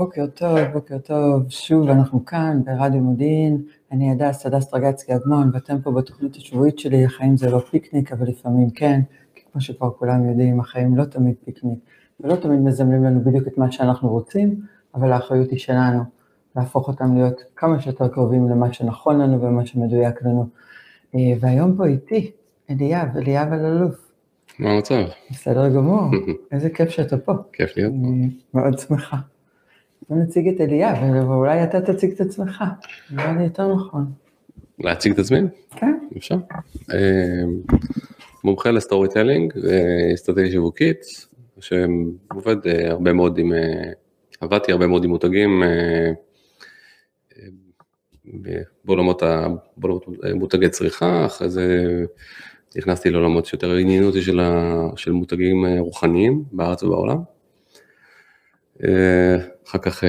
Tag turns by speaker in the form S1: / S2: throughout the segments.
S1: בוקר טוב, בוקר טוב. שוב אנחנו כאן ברדיו מודיעין. אני הדס, הדס טרגצקי אגמון, ואתם פה בתוכנית השבועית שלי, החיים זה לא פיקניק, אבל לפעמים כן, כי כמו שכבר כולם יודעים, החיים לא תמיד פיקניק, ולא תמיד מזמנים לנו בדיוק את מה שאנחנו רוצים, אבל האחריות היא שלנו, להפוך אותם להיות כמה שיותר קרובים למה שנכון לנו ומה שמדויק לנו. אה, והיום פה איתי, אליאב, אליאב אללוף.
S2: מה המצב?
S1: בסדר גמור, איזה כיף שאתה פה.
S2: כיף להיות פה.
S1: מאוד שמחה. בוא נציג את אליאב, ואולי אתה תציג את עצמך, נראה לי יותר נכון.
S2: להציג את עצמי?
S1: כן.
S2: אפשר. אה, מומחה ל storytelling, אסטרטגיה שיווקית, שעובד אה, הרבה מאוד עם, אה, עבדתי הרבה מאוד עם מותגים בעולמות מותגי צריכה, אחרי זה נכנסתי לעולמות שיותר עניינו אותי של, של מותגים רוחניים בארץ ובעולם. אחר כך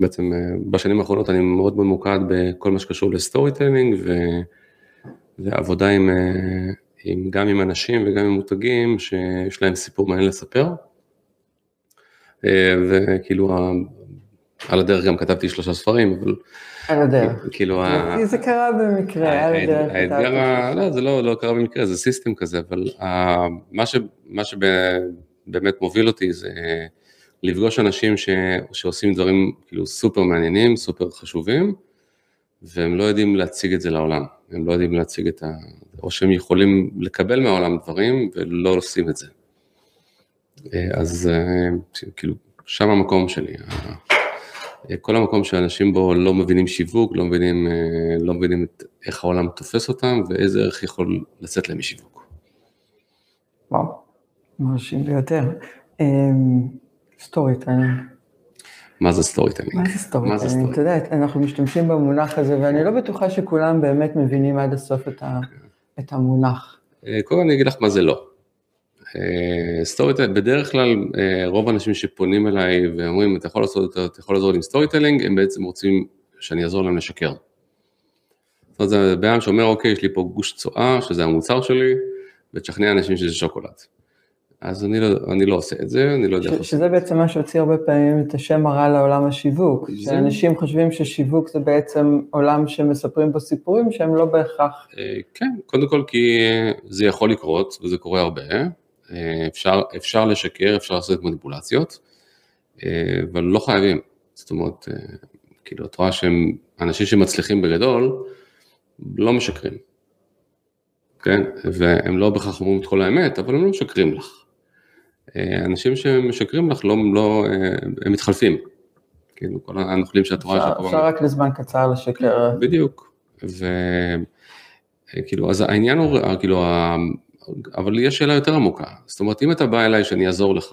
S2: בעצם בשנים האחרונות אני מאוד ממוקד בכל מה שקשור ל storytelling ועבודה עם, עם, גם עם אנשים וגם עם מותגים שיש להם סיפור מעניין לספר. וכאילו על הדרך גם כתבתי שלושה ספרים, אבל...
S1: על הדרך.
S2: כאילו...
S1: זה קרה במקרה, על הדרך.
S2: האתגר, לא, זה לא, לא קרה במקרה, זה סיסטם כזה, אבל מה, ש, מה שבאמת מוביל אותי זה לפגוש אנשים ש, שעושים דברים כאילו סופר מעניינים, סופר חשובים, והם לא יודעים להציג את זה לעולם, הם לא יודעים להציג את ה... או שהם יכולים לקבל מהעולם דברים ולא עושים את זה. אז כאילו, שם המקום שלי. כל המקום שאנשים בו לא מבינים שיווק, לא מבינים, לא מבינים את, איך העולם תופס אותם ואיזה ערך יכול לצאת להם משיווק.
S1: וואו, מרשים ביותר. סטורי טיילינג.
S2: מה זה סטורי טיילינג?
S1: מה זה סטורי טיילינג? אתה יודע, אנחנו משתמשים במונח הזה, ואני לא בטוחה שכולם באמת מבינים עד הסוף את, ה, את המונח.
S2: קודם אני אגיד לך מה זה לא. storytelling, בדרך כלל רוב האנשים שפונים אליי ואומרים, אתה יכול לעשות, אתה יכול לעזור לי עם storytelling, הם בעצם רוצים שאני אעזור להם לשקר. זאת אומרת, זה בן שאומר, אוקיי, יש לי פה גוש צואה, שזה המוצר שלי, ותשכנע אנשים שזה שוקולד. אז אני לא, אני לא עושה את זה, אני לא יודע
S1: לעשות. שזה בעצם מה שהוציא הרבה פעמים את השם הרע לעולם השיווק, זה... שאנשים חושבים ששיווק זה בעצם עולם שמספרים בו סיפורים שהם לא בהכרח.
S2: כן, קודם כל כי זה יכול לקרות, וזה קורה הרבה, אפשר, אפשר לשקר, אפשר לעשות מניפולציות, אבל לא חייבים, זאת אומרת, כאילו, את רואה שהם אנשים שמצליחים בגדול, לא משקרים, כן, והם לא בהכרח אומרים את כל האמת, אבל הם לא משקרים לך. אנשים שמשקרים לך, לא, לא, הם מתחלפים. כאילו, כל הנוכלים שאת רואה...
S1: אפשר, אפשר רק לזמן קצר לשקר.
S2: בדיוק. וכאילו, אז העניין הוא, כאילו, אבל יש שאלה יותר עמוקה. זאת אומרת, אם אתה בא אליי שאני אעזור לך,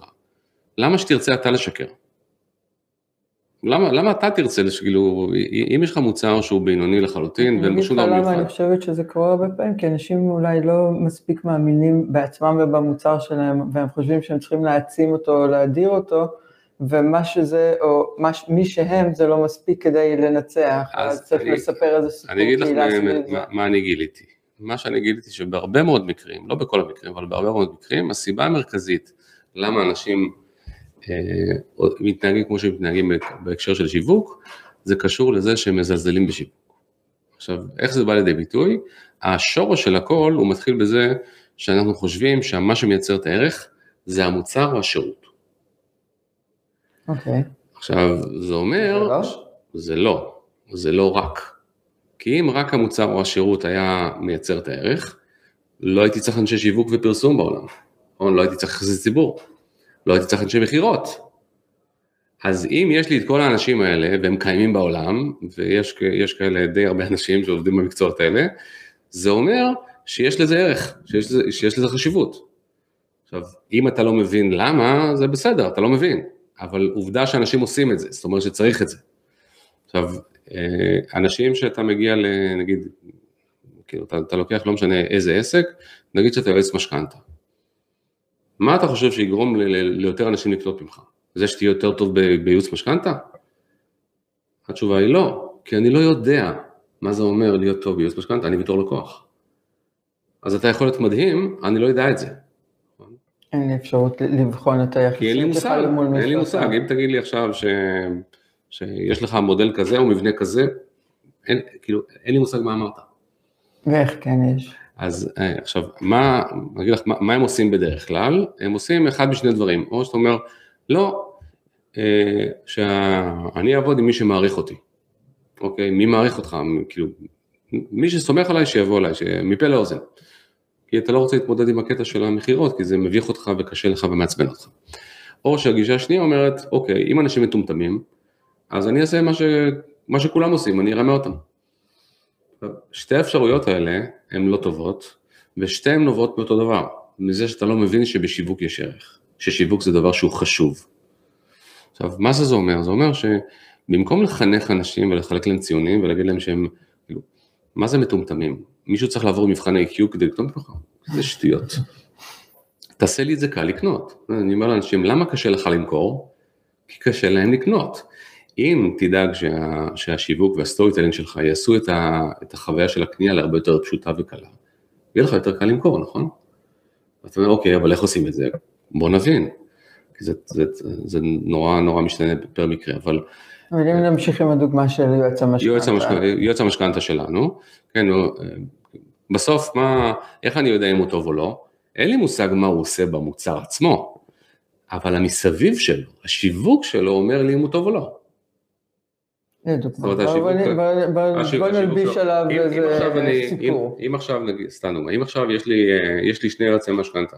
S2: למה שתרצה אתה לשקר? למה, למה אתה תרצה, כאילו, אם יש לך מוצר שהוא בינוני לחלוטין ואין בו שום דבר מיוחד.
S1: למה אני חושבת שזה קורה הרבה פעמים, כי אנשים אולי לא מספיק מאמינים בעצמם ובמוצר שלהם, והם חושבים שהם צריכים להעצים אותו או להדיר אותו, ומה שזה, או מה, מי שהם זה לא מספיק כדי לנצח, אז צריך אני, לספר איזה סיפור.
S2: אני אגיד לך מה, מה, מה אני גיליתי. מה שאני גיליתי שבהרבה מאוד מקרים, לא בכל המקרים, אבל בהרבה מאוד מקרים, הסיבה המרכזית למה אנשים מתנהגים כמו שהם מתנהגים בהקשר של שיווק, זה קשור לזה שהם מזלזלים בשיווק. עכשיו, איך זה בא לידי ביטוי? השורש של הכל הוא מתחיל בזה שאנחנו חושבים שמה שמייצר את הערך זה המוצר או השירות.
S1: אוקיי. Okay.
S2: עכשיו, זה אומר,
S1: זה לא?
S2: זה לא, זה לא רק. כי אם רק המוצר או השירות היה מייצר את הערך, לא הייתי צריך אנשי שיווק ופרסום בעולם, נכון? לא הייתי צריך יחסי ציבור. לא הייתי צריך אנשי מכירות. אז אם יש לי את כל האנשים האלה והם קיימים בעולם, ויש כאלה די הרבה אנשים שעובדים במקצועות האלה, זה אומר שיש לזה ערך, שיש לזה, שיש לזה חשיבות. עכשיו, אם אתה לא מבין למה, זה בסדר, אתה לא מבין, אבל עובדה שאנשים עושים את זה, זאת אומרת שצריך את זה. עכשיו, אנשים שאתה מגיע ל... נגיד, כאילו, אתה, אתה לוקח לא משנה איזה עסק, נגיד שאתה יועץ משכנתה. מה אתה חושב שיגרום ליותר אנשים לקנות ממך? זה שתהיה יותר טוב בייעוץ משכנתה? התשובה היא לא, כי אני לא יודע מה זה אומר להיות טוב בייעוץ משכנתה, אני בתור לקוח. אז אתה יכול להיות מדהים, אני לא יודע את זה.
S1: אין לי אפשרות לבחון את היחסים
S2: כי אין לי מושג, אין לי מושג, אם תגיד לי עכשיו ש... שיש לך מודל כזה או מבנה כזה, אין, כאילו, אין לי מושג מה אמרת.
S1: ואיך כן יש?
S2: אז אה, עכשיו, מה, אני אגיד לך, מה, מה הם עושים בדרך כלל? הם עושים אחד משני דברים, או שאתה אומר, לא, אה, שאני אעבוד עם מי שמעריך אותי, אוקיי? מי מעריך אותך? כאילו, מי שסומך עליי שיבוא אליי, מפה לאוזן. כי אתה לא רוצה להתמודד עם הקטע של המכירות, כי זה מביך אותך וקשה לך ומעצבן אותך. או שהגישה השנייה אומרת, אוקיי, אם אנשים מטומטמים, אז אני אעשה מה, ש... מה שכולם עושים, אני ארמה אותם. שתי האפשרויות האלה הן לא טובות, ושתיהן נובעות מאותו דבר, מזה שאתה לא מבין שבשיווק יש ערך, ששיווק זה דבר שהוא חשוב. עכשיו, מה זה, זה אומר? זה אומר שבמקום לחנך אנשים ולחלק להם ציונים ולהגיד להם שהם, כאילו, מה זה מטומטמים? מישהו צריך לעבור מבחן IQ כדי לקנות ממך? זה שטויות. תעשה לי את זה קל לקנות. אני אומר לאנשים, למה קשה לך למכור? כי קשה להם לקנות. אם תדאג שה, שהשיווק וה storytelling שלך יעשו את, ה, את החוויה של הקנייה להרבה יותר פשוטה וקלה, יהיה לך יותר קל למכור, נכון? אתה אומר, אוקיי, אבל איך עושים את זה? בוא נבין. כי זה, זה, זה, נורא נורא משתנה פר מקרה, אבל...
S1: אבל אם נמשיך עם הדוגמה של יועץ המשכנתה.
S2: יועץ המשכנתה שלנו, כן, בסוף מה, איך אני יודע אם הוא טוב או לא? אין לי מושג מה הוא עושה במוצר עצמו, אבל המסביב שלו, השיווק שלו אומר לי אם הוא טוב או לא.
S1: בוא נלביש עליו איזה סיפור.
S2: אם עכשיו נגיד, סתם דוגמא, אם עכשיו יש לי שני יועצי משכנתה,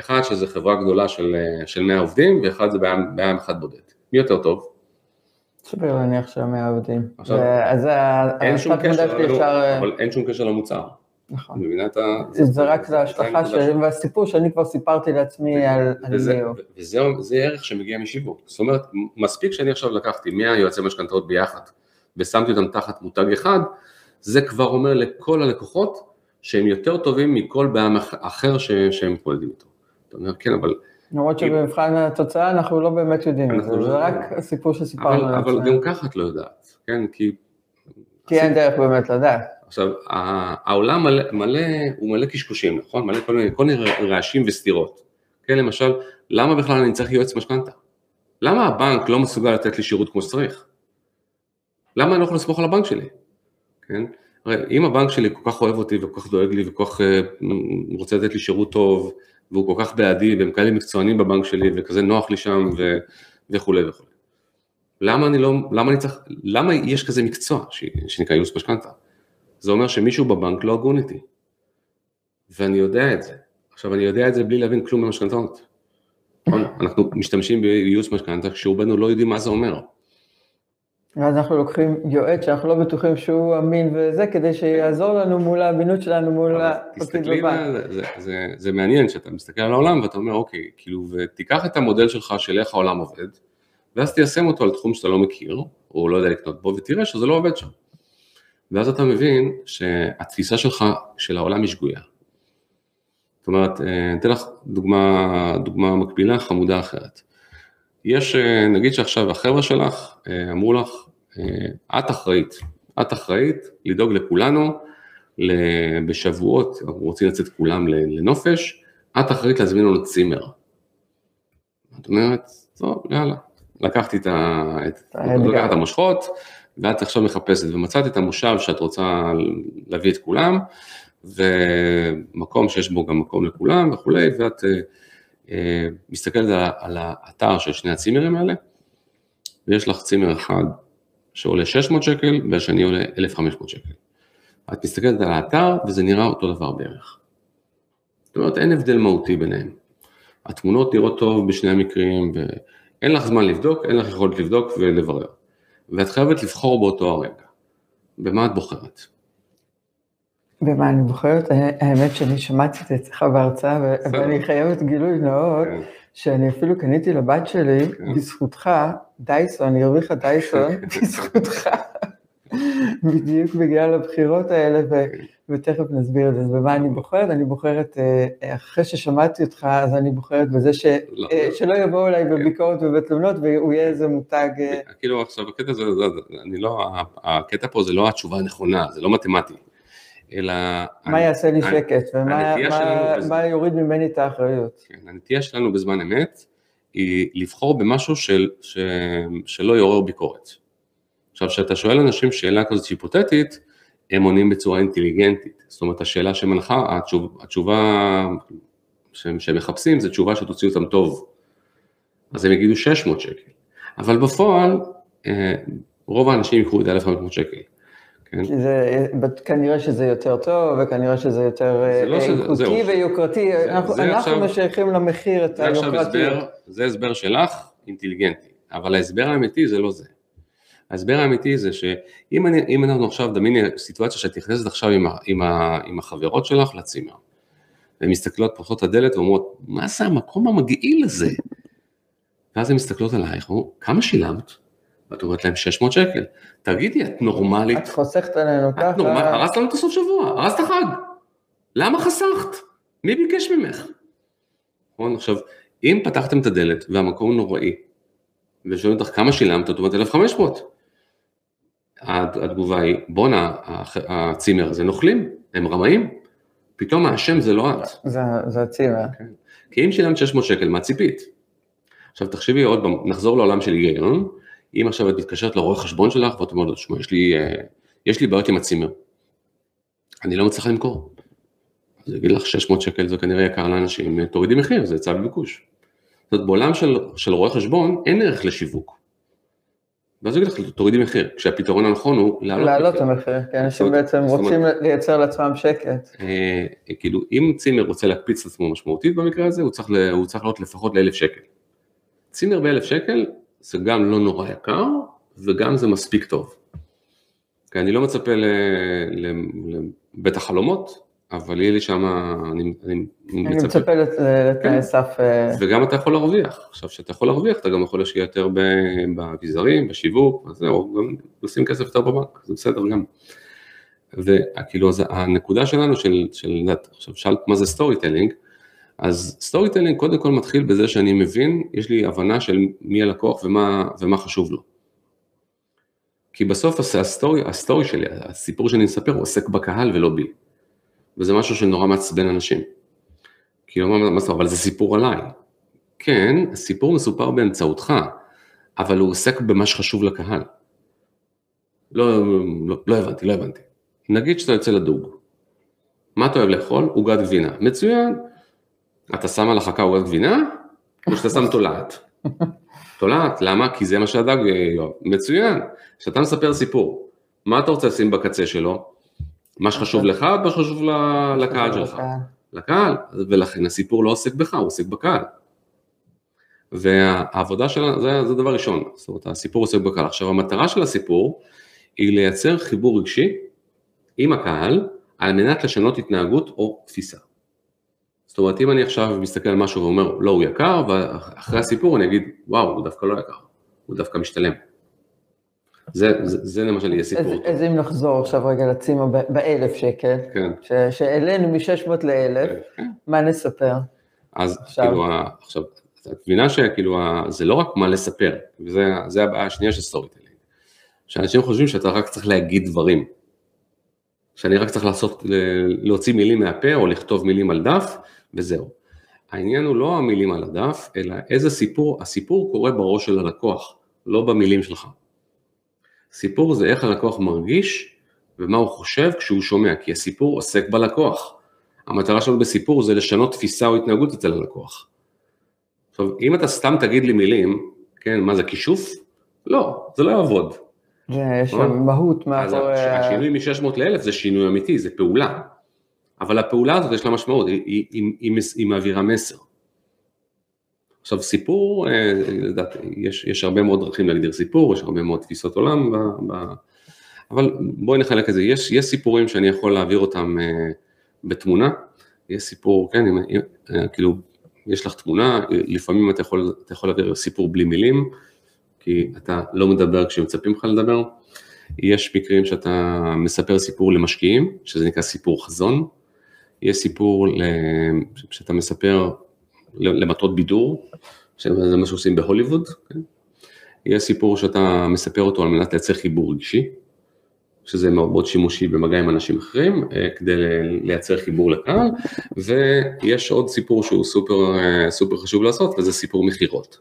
S2: אחד שזה חברה גדולה של 100 עובדים ואחד זה בעם אחד בודד, מי יותר טוב?
S1: סביר להניח עובדים.
S2: אז אין שום קשר, אבל אין שום קשר למוצר.
S1: נכון. מבינה את ה... זה רק להשלכה של... והסיפור שאני כבר סיפרתי לעצמי על ניאו.
S2: וזה ערך שמגיע משיווק. זאת אומרת, מספיק שאני עכשיו לקחתי 100 יועצי משכנתאות ביחד, ושמתי אותם תחת מותג אחד, זה כבר אומר לכל הלקוחות שהם יותר טובים מכל בעם אחר שהם מתמודדים איתו. אתה אומר, כן, אבל...
S1: למרות שבמבחן התוצאה אנחנו לא באמת יודעים את זה, לא זה רק הסיפור שסיפרנו.
S2: אבל גם ככה את לא יודעת, כן? כי...
S1: כי אין דרך באמת לדעת.
S2: עכשיו, העולם מלא, מלא, הוא מלא קשקושים, נכון? מלא כל מיני, כל מיני רעשים וסתירות. כן, למשל, למה בכלל אני צריך יועץ משכנתה? למה הבנק לא מסוגל לתת לי שירות כמו שצריך? למה אני לא יכול לסמוך על הבנק שלי? כן? הרי אם הבנק שלי כל כך אוהב אותי וכל כך דואג לי וכל כך uh, רוצה לתת לי שירות טוב והוא כל כך בעדי והם כאלה מקצוענים בבנק שלי וכזה נוח לי שם ו... וכולי וכולי. למה אני לא, למה אני צריך, למה יש כזה מקצוע ש... שנקרא ייעוץ משכנתה? זה אומר שמישהו בבנק לא הגון איתי. ואני יודע את זה. עכשיו, אני יודע את זה בלי להבין כלום במשכנתאות. נכון? אנחנו משתמשים בייעוץ משכנתה כשרובנו לא יודעים מה זה אומר.
S1: ואז אנחנו לוקחים יועץ שאנחנו לא בטוחים שהוא אמין וזה, כדי שיעזור לנו מול האמינות שלנו מול הפקיד
S2: בבנק. זה, זה, זה מעניין שאתה מסתכל על העולם ואתה אומר, אוקיי, כאילו, ותיקח את המודל שלך של איך העולם עובד, ואז תיישם אותו על תחום שאתה לא מכיר, או לא יודע לקנות בו, ותראה שזה לא עובד שם. ואז אתה מבין שהתפיסה שלך של העולם היא שגויה. זאת אומרת, אה, אתן לך דוגמה, דוגמה מקבילה חמודה אחרת. יש, אה, נגיד שעכשיו החבר'ה שלך אה, אמרו לך, את אחראית, את אחראית לדאוג לכולנו, בשבועות, אנחנו רוצים לצאת כולם לנופש, את אחראית להזמין לנו צימר. את אומרת, טוב, יאללה, לקחתי את, את, את המושכות, ואת עכשיו מחפשת ומצאת את המושב שאת רוצה להביא את כולם, ומקום שיש בו גם מקום לכולם וכולי, ואת אה, אה, מסתכלת על, על האתר של שני הצימרים האלה, ויש לך צימר אחד שעולה 600 שקל והשני עולה 1,500 שקל. את מסתכלת על האתר וזה נראה אותו דבר בערך. זאת אומרת, אין הבדל מהותי ביניהם. התמונות נראות טוב בשני המקרים, ואין לך זמן לבדוק, אין לך יכולת לבדוק ולברר. ואת חייבת לבחור באותו הרגע. במה את בוחרת?
S1: במה אני בוחרת? האמת שאני שמעתי את זה אצלך בהרצאה, ואני חייבת גילוי נאות, כן. שאני אפילו קניתי לבת שלי, כן. בזכותך, דייסון, היא הרוויחה דייסון, בזכותך, בדיוק בגלל הבחירות האלה, כן. ותכף נסביר את זה. במה אני בוחרת? אני בוחרת, אה, אחרי ששמעתי אותך, אז אני בוחרת בזה ש... לא, אה, שלא יבואו אליי בביקורת ובתלונות, והוא יהיה איזה מותג... אה,
S2: כאילו עכשיו, הקטע הזה, אני לא, הקטע פה זה לא התשובה הנכונה, זה לא מתמטי. אלא...
S1: מה יעשה לי שקט, ומה יוריד ממני את האחריות.
S2: כן, הנטייה שלנו בזמן אמת היא לבחור במשהו של, ש, שלא יעורר ביקורת. עכשיו, כשאתה שואל אנשים שאלה כזאת היפותטית, הם עונים בצורה אינטליגנטית. זאת אומרת, השאלה שמנחה, התשוב, התשובה שהם, שהם מחפשים זה תשובה שתוציא אותם טוב. אז הם יגידו 600 שקל. אבל בפועל, אה, רוב האנשים ייקחו את 1,500 שקל. כן?
S1: זה, כנראה שזה יותר טוב, וכנראה שזה יותר
S2: לא
S1: אה,
S2: שזה-
S1: איכותי
S2: זהו.
S1: ויוקרתי.
S2: זה-
S1: אנחנו
S2: זה
S1: אנחנו
S2: עכשיו-
S1: משייכים למחיר את היוקרתיות.
S2: זה הסבר שלך, אינטליגנטי, אבל ההסבר האמיתי זה לא זה. ההסבר האמיתי זה שאם אני, אנחנו עכשיו, דמייני סיטואציה שאת נכנסת עכשיו עם, ה, עם, ה, עם החברות שלך לצימר, והן מסתכלות, פותחות את הדלת ואומרות, מה זה המקום המגעיל הזה? ואז הן מסתכלות עלייך, אומרות, כמה שילמת? ואת אומרת להם 600 שקל. תגידי, את נורמלית?
S1: את חוסכת עלינו
S2: את נורמלית?
S1: ככה.
S2: הרסת לנו את הסוף שבוע, הרסת חג. למה חסכת? מי ביקש ממך? נכון, עכשיו, אם פתחתם את הדלת והמקום נוראי, ושואלים אותך כמה שילמת, את אומרת 1,500. הת- התגובה היא, בואנה, הצימר זה נוכלים, הם רמאים, פתאום האשם זה לא את.
S1: זה- זה הצימר.
S2: כי אם שילמת 600 שקל, מה ציפית? עכשיו תחשבי עוד פעם, נחזור לעולם של היגיון, אם עכשיו את מתקשרת לרואה חשבון שלך ואת אומרת לו, תשמע, יש לי, אה, יש לי בעיות עם הצימר, אני לא מצליח למכור. אז הוא יגיד לך 600 שקל זה כנראה יקר לאנשים, תורידי מחיר, זה היצע וביקוש. זאת אומרת, בעולם של, של רואה חשבון אין ערך לשיווק. ואז יגיד לך, תורידי מחיר, כשהפתרון הנכון הוא להעלות
S1: להעלות את
S2: מחיר.
S1: המחיר, כי אנשים
S2: זאת אומרת-
S1: בעצם רוצים לייצר לעצמם שקט.
S2: אה, כאילו, אם צימר רוצה להקפיץ את עצמו משמעותית במקרה הזה, הוא צריך, לעלות לפחות לאלף שקל. צימר באלף שקל זה גם לא נורא יקר, וגם זה מספיק טוב. כי אני לא מצפה לבית החלומות, אבל יהיה לי שם, אני, אני,
S1: אני מצפה לת- לתנאי
S2: כן.
S1: סף, אה,
S2: וגם אתה יכול להרוויח. עכשיו, כשאתה יכול להרוויח, אתה גם יכול להשקיע יותר ב- באביזרים, בשיווק, אז זהו, גם לשים כסף יותר בבנק, זה בסדר גם. וכאילו, אז הנקודה שלנו של, של, עכשיו שאלת מה זה storytelling, אז storytelling קודם כל מתחיל בזה שאני מבין, יש לי הבנה של מי הלקוח ומה, ומה חשוב לו. כי בסוף הס- ה story, ה story שלי, הסיפור שאני מספר, הוא עוסק בקהל ולא בי. וזה משהו שנורא מעצבן אנשים. כאילו, מה, זאת אומרת, אבל זה סיפור עליי. כן, הסיפור מסופר באמצעותך, אבל הוא עוסק במה שחשוב לקהל. לא, לא, לא הבנתי, לא הבנתי. נגיד שאתה יוצא לדוג, מה אתה אוהב לאכול? עוגת גבינה. מצוין. אתה שם על החכה עוגת גבינה, או שאתה שם תולעת? תולעת, למה? כי זה מה שהדג יאהב. מצוין. כשאתה מספר סיפור, מה אתה רוצה לשים בקצה שלו? מה שחשוב לך, מה שחשוב לקהל שלך. לקהל, ולכן הסיפור לא עוסק בך, הוא עוסק בקהל. והעבודה שלנו, זה, זה דבר ראשון, זאת אומרת, הסיפור עוסק בקהל. עכשיו, המטרה של הסיפור היא לייצר חיבור רגשי עם הקהל, על מנת לשנות התנהגות או תפיסה. זאת אומרת, אם אני עכשיו מסתכל על משהו ואומר, לא, הוא יקר, ואחרי הסיפור אני אגיד, וואו, הוא דווקא לא יקר, הוא דווקא משתלם. זה, זה, זה למשל יהיה סיפור
S1: אז. אז אם נחזור עכשיו רגע לצימר ב- באלף שקל,
S2: כן.
S1: שהעלינו מ-600 לאלף,
S2: כן.
S1: מה נספר?
S2: אז
S1: עכשיו-
S2: כאילו, עכשיו, את מבינה שכאילו, זה לא רק מה לספר, וזה זה הבעיה השנייה של storytelling. שאנשים חושבים שאתה רק צריך להגיד דברים. שאני רק צריך לעשות, להוציא מילים מהפה או לכתוב מילים על דף, וזהו. העניין הוא לא המילים על הדף, אלא איזה סיפור, הסיפור קורה בראש של הלקוח, לא במילים שלך. סיפור זה איך הלקוח מרגיש ומה הוא חושב כשהוא שומע, כי הסיפור עוסק בלקוח. המטרה שלנו בסיפור זה לשנות תפיסה או התנהגות אצל הלקוח. עכשיו, אם אתה סתם תגיד לי מילים, כן, מה זה כישוף? לא, זה לא יעבוד.
S1: יש. שם מהות
S2: אז
S1: מאחורי...
S2: השינוי מ-600 ל-1000 זה שינוי אמיתי, זה פעולה. אבל הפעולה הזאת יש לה משמעות, היא, היא, היא, היא מעבירה מסר. עכשיו סיפור, אה, לדעת, יש, יש הרבה מאוד דרכים להגדיר סיפור, יש הרבה מאוד תפיסות עולם, ב, ב, אבל בואי נחלק את זה, יש, יש סיפורים שאני יכול להעביר אותם אה, בתמונה, יש סיפור, כן, אם, אם, אה, כאילו, יש לך תמונה, לפעמים אתה יכול, אתה יכול להעביר סיפור בלי מילים, כי אתה לא מדבר כשמצפים לך לדבר, יש מקרים שאתה מספר סיפור למשקיעים, שזה נקרא סיפור חזון, יש סיפור שאתה מספר למטרות בידור, שזה מה שעושים בהוליווד, כן? יש סיפור שאתה מספר אותו על מנת לייצר חיבור רגשי, שזה מאוד מאוד שימושי במגע עם אנשים אחרים, אה, כדי לייצר חיבור לקהל, ויש עוד סיפור שהוא סופר, אה, סופר חשוב לעשות, וזה סיפור מכירות.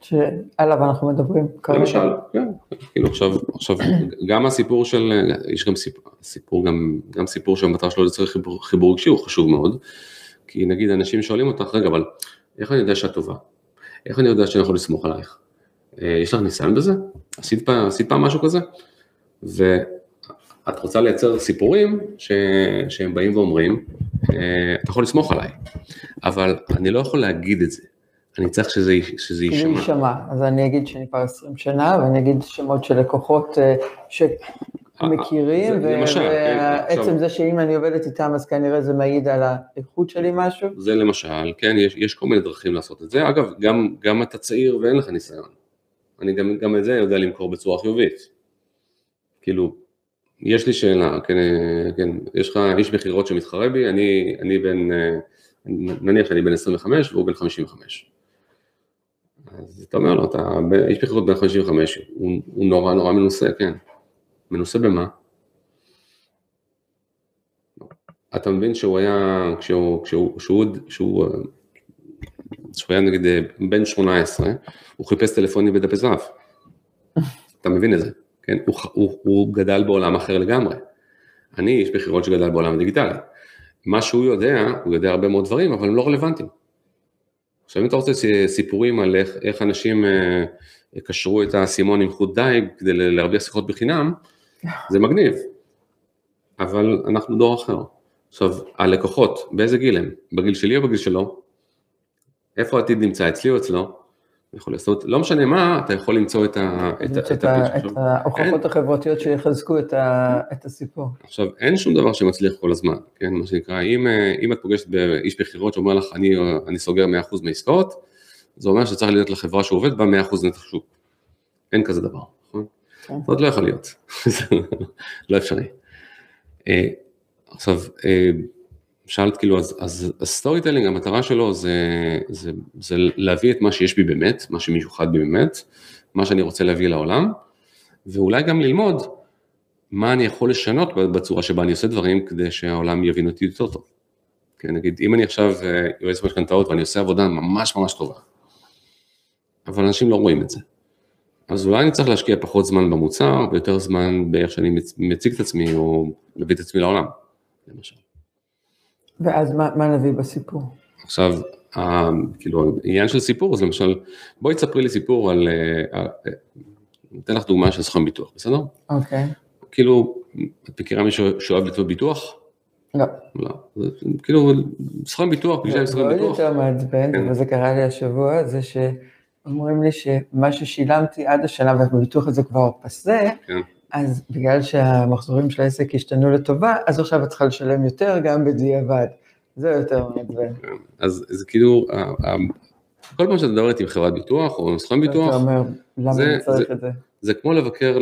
S1: שעליו אנחנו מדברים
S2: כרגע. למשל, כן, כאילו עכשיו, עכשיו גם הסיפור של, יש גם סיפור, סיפור גם, גם סיפור שהמטרה שלו חיבור, חיבור רגשי, הוא חשוב מאוד, כי נגיד אנשים שואלים אותך, רגע, אבל איך אני יודע שאת טובה? איך אני יודע שאני יכול לסמוך עלייך? אה, יש לך ניסיון בזה? עשית פעם, עשית פעם משהו כזה? ואת רוצה לייצר סיפורים ש... שהם באים ואומרים, אה, אתה יכול לסמוך עליי, אבל אני לא יכול להגיד את זה, אני צריך שזה, שזה יישמע. שזה
S1: יישמע, אז אני אגיד שאני כבר 20 שנה, ואני אגיד שמות של לקוחות אה, שמכירים, ועצם כן, זה שאם אני עובדת איתם, אז כנראה זה מעיד על האיכות שלי משהו.
S2: זה למשל, כן, יש, יש כל מיני דרכים לעשות את זה. אגב, גם, גם אתה צעיר ואין לך ניסיון. אני גם, גם את זה יודע למכור בצורה חיובית. כאילו, יש לי שאלה, כן, כן, יש לך איש מכירות שמתחרה בי, אני, אני בן, נניח שאני בן 25 והוא בן 55. אז אתה אומר לו, אתה איש מכירות בן 55, הוא, הוא נורא נורא מנוסה, כן. מנוסה במה? אתה מבין שהוא היה, כשהוא, כשהוא, כשהוא, כשהוא, כשהוא היה נגיד בן 18, הוא חיפש טלפונים בדפי זהב. אתה מבין את זה, כן? הוא, הוא, הוא גדל בעולם אחר לגמרי. אני איש מכירות שגדל בעולם הדיגיטלי. מה שהוא יודע, הוא יודע הרבה מאוד דברים, אבל הם לא רלוונטיים. עכשיו אם אתה רוצה סיפורים על איך, איך אנשים אה, קשרו את האסימון עם חוט דייג כדי להרוויח שיחות בחינם, זה מגניב, אבל אנחנו דור אחר. עכשיו, הלקוחות, באיזה גיל הם? בגיל שלי או בגיל שלו? איפה העתיד נמצא, אצלי או אצלו? יכול לעשות, לא משנה מה, אתה יכול למצוא את ה...
S1: את ההוכחות החברתיות שיחזקו את הסיפור.
S2: עכשיו, אין שום דבר שמצליח כל הזמן, כן, מה שנקרא, אם את פוגשת באיש מכירות שאומר לך, אני סוגר 100% מעסקאות, זה אומר שצריך להיות לחברה שעובד בה 100% נתח שוק. אין כזה דבר, כן. זאת לא יכול להיות, לא אפשרי. אה, עכשיו, אה, שאלת כאילו, אז, ה storytelling, המטרה שלו זה, זה, זה להביא את מה שיש בי באמת, מה שמיוחד בי באמת, מה שאני רוצה להביא לעולם, ואולי גם ללמוד מה אני יכול לשנות בצורה שבה אני עושה דברים כדי שהעולם יבין אותי יותר טוב. כן, נגיד, אם אני עכשיו אה, יועץ משכנתאות ואני עושה עבודה ממש ממש טובה, אבל אנשים לא רואים את זה. אז אולי אני צריך להשקיע פחות זמן במוצר ויותר זמן באיך שאני מציג את עצמי או מביא את עצמי לעולם, למשל.
S1: ואז מה, מה נביא בסיפור?
S2: עכשיו, כאילו, העניין של סיפור, אז למשל, בואי תספרי לי סיפור על, אה, אה, אני אתן לך דוגמה של סוכן ביטוח, בסדר?
S1: אוקיי.
S2: כאילו, את מכירה מישהו שאוהב לתבוע ביטוח?
S1: לא.
S2: לא. כאילו, סוכן ביטוח, פגישה עם סוכן ביטוח.
S1: זה עוד יותר מעצבן, כן. וזה קרה לי השבוע, זה שאומרים לי שמה ששילמתי עד השנה, והביטוח הזה כבר פסה, כן. אז בגלל שהמחזורים של העסק השתנו לטובה, אז עכשיו את צריכה לשלם יותר גם בדיעבד. זה יותר מעצבן. כן,
S2: אז זה כאילו, כל פעם שאת מדברת עם חברת ביטוח או סוכן ביטוח,
S1: אתה אומר, למה אני צריך את זה?
S2: זה כמו לבקר,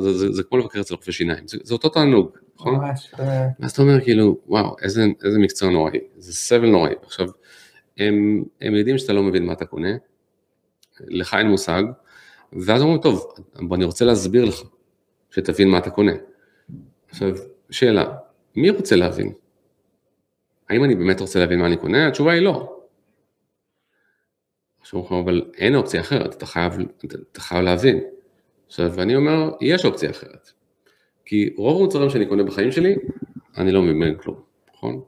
S2: זה, זה, זה כמו לבקר אצל רופא שיניים, זה, זה אותו תענוג, נכון? ממש. ואז אתה אומר כאילו, וואו, איזה, איזה מקצוע נוראי, זה סבל נוראי. עכשיו, הם, הם יודעים שאתה לא מבין מה אתה קונה, לך אין מושג, ואז אומרים, טוב, אני רוצה להסביר לך. שתבין מה אתה קונה. עכשיו, שאלה, מי רוצה להבין? האם אני באמת רוצה להבין מה אני קונה? התשובה היא לא. עכשיו, אבל אין אופציה אחרת, אתה חייב, אתה חייב להבין. עכשיו, ואני אומר, יש אופציה אחרת. כי רוב המוצרים שאני קונה בחיים שלי, אני לא מבין מהם כלום, נכון?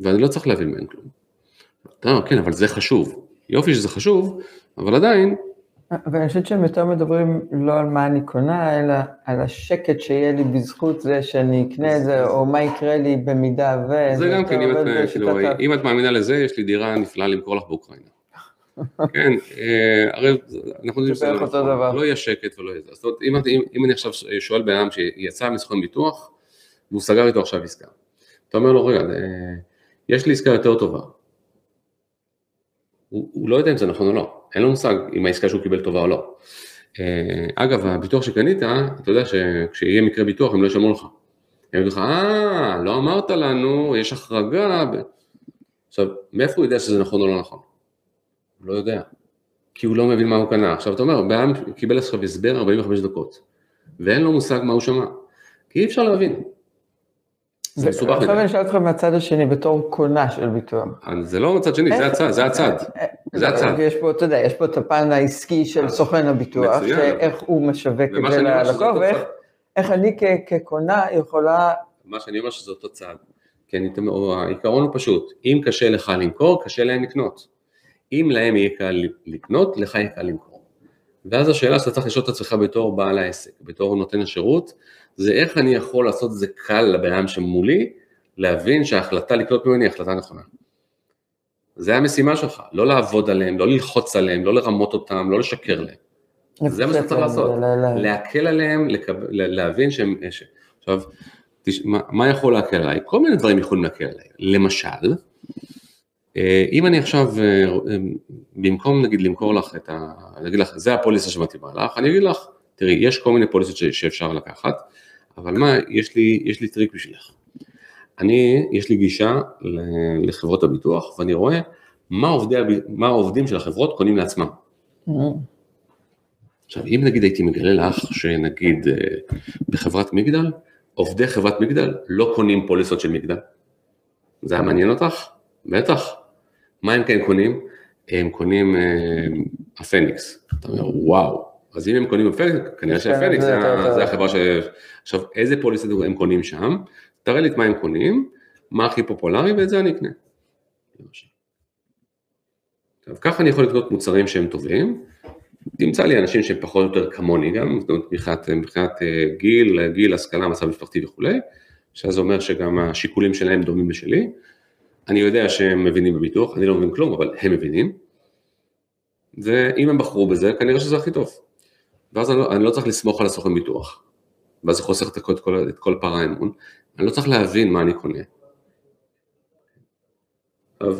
S2: ואני לא צריך להבין מהם כלום. אתה אומר, כן, אבל זה חשוב. יופי שזה חשוב, אבל עדיין,
S1: ואני חושבת שהם יותר מדברים לא על מה אני קונה, אלא על השקט שיהיה לי בזכות זה שאני אקנה את זה, או מה יקרה לי במידה ו...
S2: זה גם כן, אם את, כאילו, אם את מאמינה לזה, יש לי דירה נפלאה למכור לך באוקראינה. כן, אה, הרי אנחנו יודעים שזה לא, לא יהיה שקט ולא יהיה זה. זאת אומרת, אם אני עכשיו שואל בן אדם שיצא מסוכן ביטוח, והוא סגר איתו עכשיו עסקה. אתה אומר לו, רגע, אה, יש לי עסקה יותר טובה. הוא לא יודע אם זה נכון או לא. אין לו מושג אם העסקה שהוא קיבל טובה או לא. אה, אגב, הביטוח שקנית, אתה יודע שכשיהיה מקרה ביטוח הם לא ישלמו לך. הם יגידו לך, אה, לא אמרת לנו, יש החרגה. עכשיו, מאיפה הוא יודע שזה נכון או לא נכון? הוא לא יודע. כי הוא לא מבין מה הוא קנה. עכשיו, אתה אומר, בעם קיבל עכשיו הסבר 45 דקות, ואין לו מושג מה הוא שמע. כי אי אפשר להבין. זה מסובך
S1: עכשיו
S2: מדי.
S1: אני אשאל אותך מהצד השני, בתור קונה של ביטוח.
S2: זה לא מצד שני, זה הצד, זה הצד. זה הצד.
S1: יש פה, אתה יודע, יש פה את הפן העסקי של סוכן הביטוח. שאיך הוא משווק את זה ללקוח, ואיך. איך אני כקונה יכולה,
S2: מה שאני אומר שזה אותו צד. או העיקרון הוא פשוט, אם קשה לך למכור, קשה להם לקנות. אם להם יהיה קל לקנות, לך יהיה קל למכור. ואז השאלה שאתה צריך לשאול את עצמך בתור בעל העסק, בתור נותן השירות, זה איך אני יכול לעשות את זה קל לבן אדם שמולי, להבין שההחלטה לקנות ממני היא החלטה נכונה. זה המשימה שלך, לא לעבוד עליהם, לא ללחוץ עליהם, לא לרמות אותם, לא לשקר להם. זה מה שאתה צריך לעשות, להקל עליהם, לקב- להבין שהם... עכשיו, תש- מה, מה יכול להקל עליי? כל מיני דברים יכולים להקל עליי. למשל, אם אני עכשיו, אה, אה, במקום נגיד למכור לך את ה... אגיד לך, זה הפוליסה שמתאימה לך, אני אגיד לך, תראי, יש כל מיני פוליסות ש- שאפשר לקחת, אבל מה, יש לי, יש לי טריק בשבילך. אני, יש לי גישה לחברות הביטוח, ואני רואה מה, עובדי, מה העובדים של החברות קונים לעצמם. עכשיו, אם נגיד הייתי מגלה לך שנגיד אה, בחברת מגדל, עובדי חברת מגדל לא קונים פוליסות של מגדל. זה היה מעניין אותך? בטח. מה הם כן קונים? הם קונים אה, הפניקס. אתה אומר, וואו. אז אם הם קונים הפניקס, כנראה שהפניקס
S1: זה,
S2: זה, זה החברה ש... עכשיו, איזה פוליסות הם קונים שם? תראה לי את מה הם קונים, מה הכי פופולרי, ואת זה אני אקנה. עכשיו, ככה אני יכול לקנות מוצרים שהם טובים, תמצא לי אנשים שהם פחות או יותר כמוני גם, זאת אומרת מבחינת, מבחינת אה, גיל, גיל, השכלה, מצב משפחתי וכולי, שזה אומר שגם השיקולים שלהם דומים לשלי. אני יודע שהם מבינים בביטוח, אני לא מבין כלום, אבל הם מבינים. ואם הם בחרו בזה, כנראה שזה הכי טוב. ואז אני לא, אני לא צריך לסמוך על הסוכן ביטוח. ואז זה חוסך את כל, את כל, פער האמון. אני לא צריך להבין מה אני קונה. עכשיו,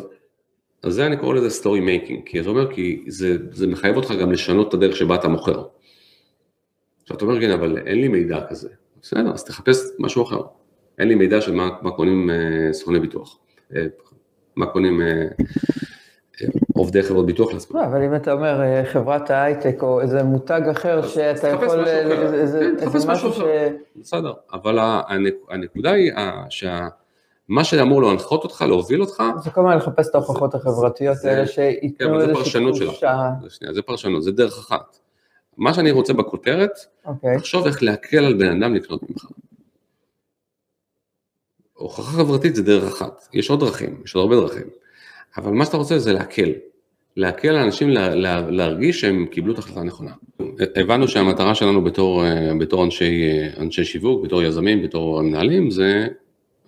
S2: אז זה אני קורא לזה story making, כי זה אומר, כי זה, זה מחייב אותך גם לשנות את הדרך שבה אתה מוכר. עכשיו אתה אומר, כן, אבל אין לי מידע כזה. בסדר, אז תחפש משהו אחר. אין לי מידע של מה, מה קונים אה, סוכני ביטוח. אה, מה קונים אה, אה, עובדי חברות ביטוח לעצמם.
S1: לא, אבל אם אתה אומר אה, חברת ההייטק או איזה מותג אחר שאתה יכול. איזה- איזה
S2: כן, תחפש משהו
S1: ש...
S2: אחר. בסדר, אבל הנק, הנקודה היא אה, שמה שאמור להנחות אותך, להוביל אותך,
S1: זה כל הזמן לחפש את ההוכחות החברתיות האלה
S2: כן,
S1: שייתנו
S2: אבל זה
S1: איזושהי
S2: פרשנות שלך.
S1: תחושה.
S2: זה שנייה, זה פרשנות, זה דרך אחת. מה שאני רוצה בכותרת,
S1: אוקיי.
S2: תחשוב איך להקל על בן אדם לקנות ממך. הוכחה חברתית זה דרך אחת, יש עוד דרכים, יש עוד הרבה דרכים, אבל מה שאתה רוצה זה להקל, להקל לאנשים לה, לה, להרגיש שהם קיבלו את ההחלטה הנכונה. הבנו שהמטרה שלנו בתור, אה, בתור אנשי, אה, אנשי שיווק, בתור יזמים, בתור מנהלים, זה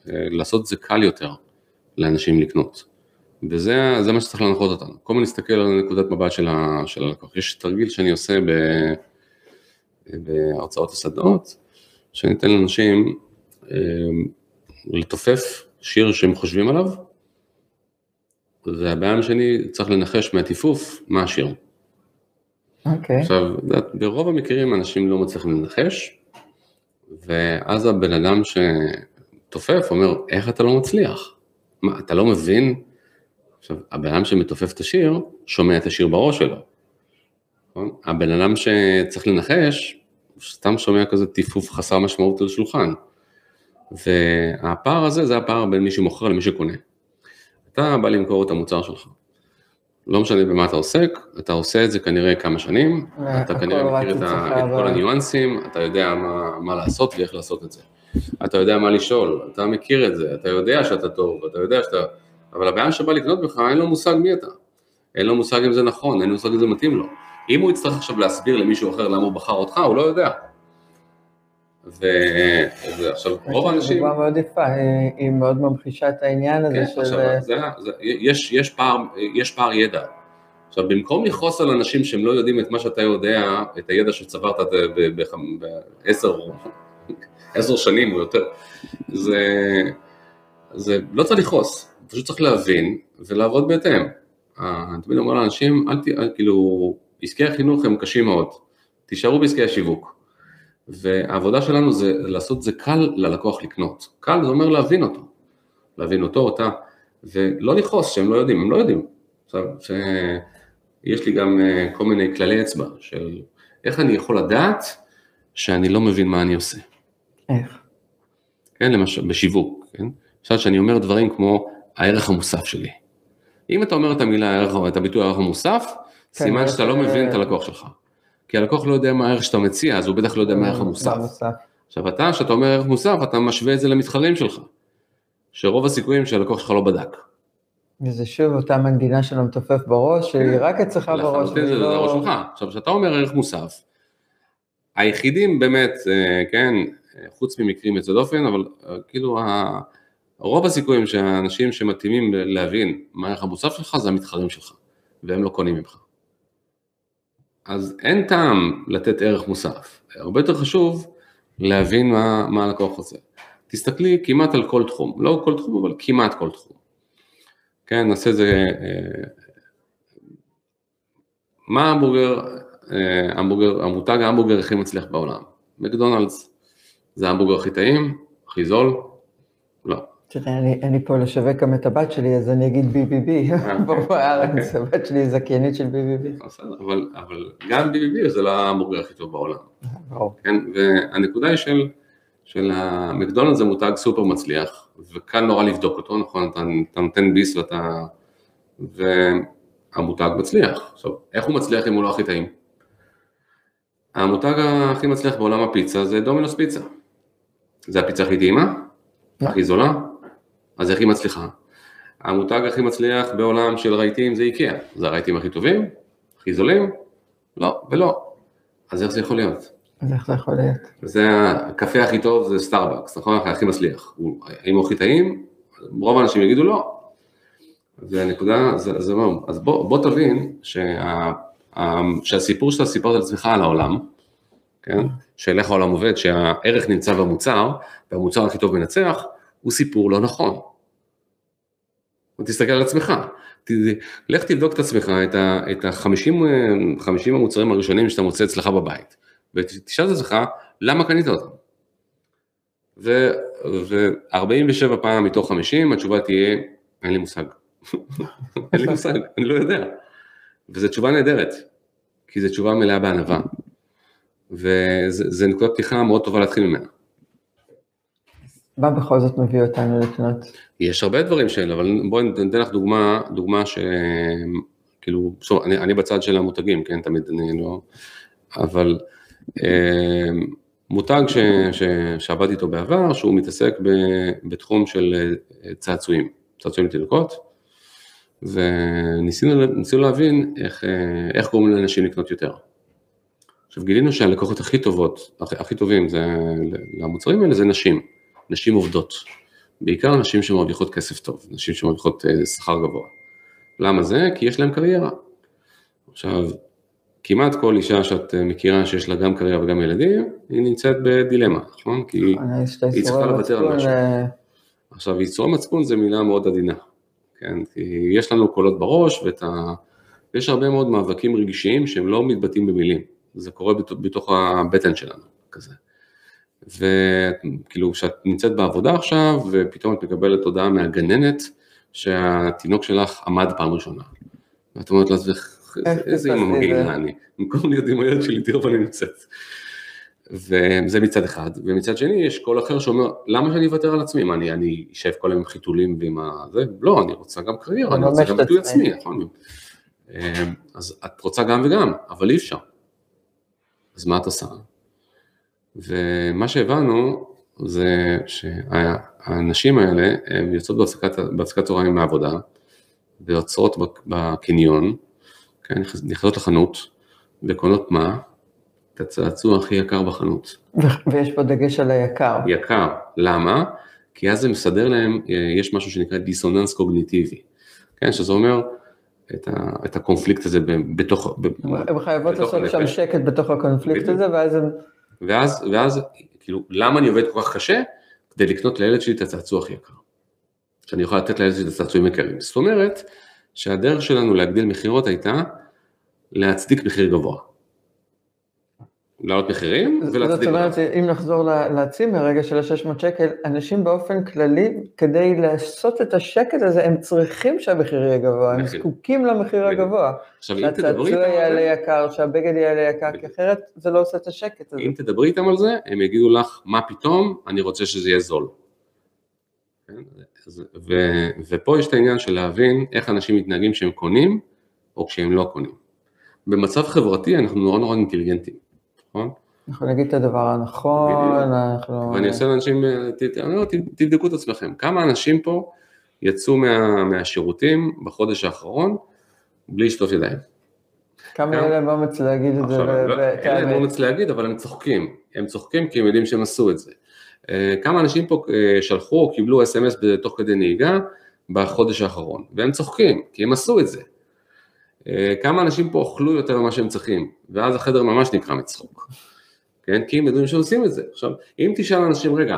S2: אה, לעשות את זה קל יותר לאנשים לקנות. וזה זה מה שצריך להנחות אותנו. כל הזמן להסתכל על נקודת מבט של, ה, של הלקוח. יש תרגיל שאני עושה ב, בהרצאות הסדנאות, שאני אתן לאנשים לתופף שיר שהם חושבים עליו, והבעיה השני צריך לנחש מהטיפוף מה השיר.
S1: אוקיי.
S2: עכשיו, את יודעת, ברוב המקרים אנשים לא מצליחים לנחש, ואז הבן אדם שתופף אומר, איך אתה לא מצליח? מה, אתה לא מבין? עכשיו, הבן אדם שמתופף את השיר, שומע את השיר בראש שלו. נכון? הבן אדם שצריך לנחש, סתם שומע כזה טיפוף חסר משמעות על השולחן. והפער הזה, זה הפער בין מי שמוכר למי שקונה. אתה בא למכור את המוצר שלך. לא משנה במה אתה עוסק, אתה עושה את זה כנראה כמה שנים, אתה
S1: הכל
S2: כנראה מכיר את, ה, את כל הניואנסים, אתה יודע מה, מה לעשות ואיך לעשות את זה. אתה יודע מה לשאול, אתה מכיר את זה, אתה יודע שאתה טוב, אתה יודע שאתה... אבל הבעיה שבא לקנות בך, אין לו מושג מי אתה. אין לו מושג אם זה נכון, אין לו מושג אם זה מתאים לו. אם הוא יצטרך עכשיו להסביר למישהו אחר למה הוא בחר אותך, הוא לא יודע. ועכשיו, רוב האנשים...
S1: דוגמה מאוד יפה, היא- מאוד ממחישה את העניין הזה
S2: כן,
S1: של...
S2: עכשיו, זה, זה, יש, יש, פער, יש פער ידע. עכשיו, במקום לכעוס על אנשים שהם לא יודעים את מה שאתה יודע, את הידע שצברת בעשר עשר שנים או יותר, זה, זה לא צריך לכעוס, פשוט צריך להבין ולעבוד בהתאם. אה, אני תמיד אומר לאנשים, אל ת... כאילו, עסקי החינוך הם קשים מאוד, תישארו בעסקי השיווק. והעבודה שלנו זה לעשות זה קל ללקוח לקנות. קל זה אומר להבין אותו. להבין אותו, אותה, ולא לכעוס שהם לא יודעים, הם לא יודעים. עכשיו, שיש לי גם אה, כל מיני כללי אצבע של איך אני יכול לדעת שאני לא מבין מה אני עושה.
S1: איך?
S2: כן, למשל, בשיווק, כן? למשל, שאני אומר דברים כמו הערך המוסף שלי. אם אתה אומר את המילה, את הביטוי הערך המוסף,
S1: כן,
S2: סימן שאתה לא מבין את הלקוח שלך. כי הלקוח לא יודע מה הערך שאתה מציע, אז הוא בטח לא יודע מה הערך המוסף. עכשיו אתה, כשאתה אומר ערך מוסף, אתה משווה את זה למתחרים שלך. שרוב הסיכויים שהלקוח שלך לא בדק.
S1: וזה שוב אותה מנגינה של המתופף בראש, שהיא רק אצלך בראש,
S2: לחלוטין זה הראש
S1: לא...
S2: שלך. עכשיו, כשאתה אומר ערך מוסף, היחידים באמת, אה, כן, אה, חוץ ממקרים יוצא דופן, אבל אה, כאילו, רוב הסיכויים שהאנשים שמתאימים להבין מה הערך המוסף שלך זה המתחרים שלך, והם לא קונים ממך. אז אין טעם לתת ערך מוסף, הרבה יותר חשוב להבין מה, מה הלקוח רוצה. תסתכלי כמעט על כל תחום, לא כל תחום, אבל כמעט כל תחום. כן, נעשה את זה, אה, מה ההמבורגר, אה, המבורגר, המותג ההמבורגר הכי מצליח בעולם? מקדונלדס. זה ההמבורגר הכי טעים, הכי זול? לא.
S1: תראה, אני, אני פה לשווק גם את הבת שלי, אז אני אגיד BBB. פה בארץ, הבת שלי היא זכיינית של BBB.
S2: אבל, אבל גם BBB זה לא ההמבורגר הכי טוב בעולם. כן, והנקודה היא של, של המקדונלדס זה מותג סופר מצליח, וקל נורא לבדוק אותו, נכון? אתה, אתה נותן ביס ואתה... והמותג מצליח. עכשיו, איך הוא מצליח אם הוא לא הכי טעים? המותג הכי מצליח בעולם הפיצה זה דומינוס פיצה. זה הפיצה הכי טעימה,
S1: לא.
S2: הכי זולה, אז איך היא מצליחה? המותג הכי מצליח בעולם של רהיטים זה איקאה, זה הרהיטים הכי טובים, הכי זולים? לא, ולא. אז איך זה יכול להיות?
S1: אז איך זה יכול להיות?
S2: זה הקפה הכי טוב זה סטארבקס, נכון? הכי מצליח. הוא- האם הוא הכי טעים? רוב האנשים יגידו לא. והנקודה, זה, זה מה, אז בוא, בוא תבין שה, שהסיפור שאתה סיפרת לעצמך על העולם, כן? של איך העולם עובד, שהערך נמצא במוצר, והמוצר הכי טוב מנצח, הוא סיפור לא נכון. תסתכל על עצמך, ת- לך תבדוק את עצמך, את ה- את ה-50 המוצרים הראשונים שאתה מוצא אצלך בבית, ותשאל את עצמך, למה קנית אותם? ו-47 פעם מתוך 50 התשובה תהיה, אין לי מושג. אין לי מושג, אני לא יודע. וזו תשובה נהדרת, כי זו תשובה מלאה בענווה. וזו נקודת פתיחה מאוד טובה להתחיל ממנה.
S1: מה בכל זאת מביא אותנו לקנות?
S2: יש הרבה דברים של, אבל בואי ניתן לך דוגמה, דוגמה ש... כאילו, שוב, אני, אני בצד של המותגים, כן, תמיד אני לא... אבל אה, מותג ש, ש, שעבדתי איתו בעבר, שהוא מתעסק ב, בתחום של אה, צעצועים, צעצועים לתינוקות, וניסינו ניסינו להבין איך, אה, איך גורמים לאנשים לקנות יותר. עכשיו גילינו שהלקוחות הכי טובות, הכי, הכי טובים זה, למוצרים האלה זה נשים, נשים עובדות. בעיקר נשים שמרוויחות כסף טוב, נשים שמרוויחות אה, שכר גבוה. למה זה? כי יש להם קריירה. עכשיו, כמעט כל אישה שאת אה, מכירה שיש לה גם קריירה וגם ילדים, היא נמצאת בדילמה, נכון? כי
S1: את
S2: היא צריכה לוותר על משהו.
S1: אה,
S2: עכשיו, ייצור מצפון זה מילה מאוד עדינה, כן? כי יש לנו קולות בראש ואת ה... יש הרבה מאוד מאבקים רגשיים שהם לא מתבטאים במילים, זה קורה בת- בתוך הבטן שלנו, כזה. וכאילו, כשאת נמצאת בעבודה עכשיו, ופתאום את מקבלת הודעה מהגננת, שהתינוק שלך עמד פעם ראשונה. ואת אומרת לעצמך,
S1: איך
S2: איזה אימא
S1: פספסתי את זה?"
S2: מגעילה אני, במקום להיות עם הילד שלי, תראו אני נמצאת. וזה מצד אחד, ומצד שני יש קול אחר שאומר, למה שאני אוותר על עצמי? מה, אני, אני אשב כל היום עם חיתולים ועם ה... זה? לא, אני רוצה גם קריירה, אני רוצה גם ביטוי
S1: עצמי.
S2: עצמי, נכון. אה, אז את רוצה גם וגם, אבל אי אפשר. אז מה את עושה? ומה שהבנו זה שהנשים האלה, הן יוצאות בהפסקת, בהפסקת צהריים מהעבודה, ויוצרות בק- בקניון, כן, נכנס- נכנסות לחנות, וקונות מה? את הצעצוע הכי יקר בחנות.
S1: ויש פה דגש על היקר.
S2: יקר, למה? כי אז זה מסדר להם, אה, יש משהו שנקרא דיסוננס קוגניטיבי, כן, שזה אומר את, ה, את הקונפליקט הזה בתוך,
S1: הן חייבות לעשות שם. שקט בתוך הקונפליקט
S2: בדיוק.
S1: הזה, ואז הן...
S2: ואז, ואז, כאילו, למה אני עובד כל כך קשה? כדי לקנות לילד שלי את הצעצוע הכי יקר. שאני יכול לתת לילד שלי את הצעצועים יקרים. זאת אומרת, שהדרך שלנו להגדיל מכירות הייתה להצדיק מחיר גבוה. להעלות מחירים ולהצדיק
S1: זאת אומרת. אם נחזור ל- לצימר רגע של ה-600 שקל, אנשים באופן כללי, כדי לעשות את השקט הזה, הם צריכים שהמחיר יהיה גבוה, הם. זקוקים למחיר. הגבוה.
S2: עכשיו, אם תדברי
S1: שהצעצוע
S2: איתם על
S1: יעלה
S2: זה,
S1: יקר, שהבגד יעלה יקר, כי. אחרת זה לא עושה את השקט הזה.
S2: אם תדברי איתם על זה, הם יגידו לך, מה פתאום, אני רוצה שזה יהיה זול. כן? ופה יש את העניין של להבין איך אנשים מתנהגים כשהם קונים, או כשהם לא קונים. במצב חברתי אנחנו נורא נורא אינטליגנטים, נכון?
S1: אנחנו נגיד את הדבר הנכון,
S2: בדיוק.
S1: אנחנו...
S2: ואני עושה לאנשים, אה, תבדקו את עצמכם, כמה אנשים פה יצאו מה, מהשירותים בחודש האחרון בלי לשטוף ידיים.
S1: כמה
S2: גם-
S1: יהיה להם אומץ להגיד את זה,
S2: לא- אין להם. אומץ להגיד, אבל הם צוחקים. הם צוחקים כי הם יודעים שהם עשו את זה. אה, כמה אנשים פה אה, שלחו או קיבלו אס.אם.אס תוך כדי נהיגה בחודש האחרון, והם צוחקים, כי הם עשו את זה. אה, כמה אנשים פה אכלו יותר ממה שהם צריכים, ואז החדר ממש נקרע מצחוק. כן? כי הם יודעים שעושים את זה. עכשיו, אם תשאל אנשים, רגע,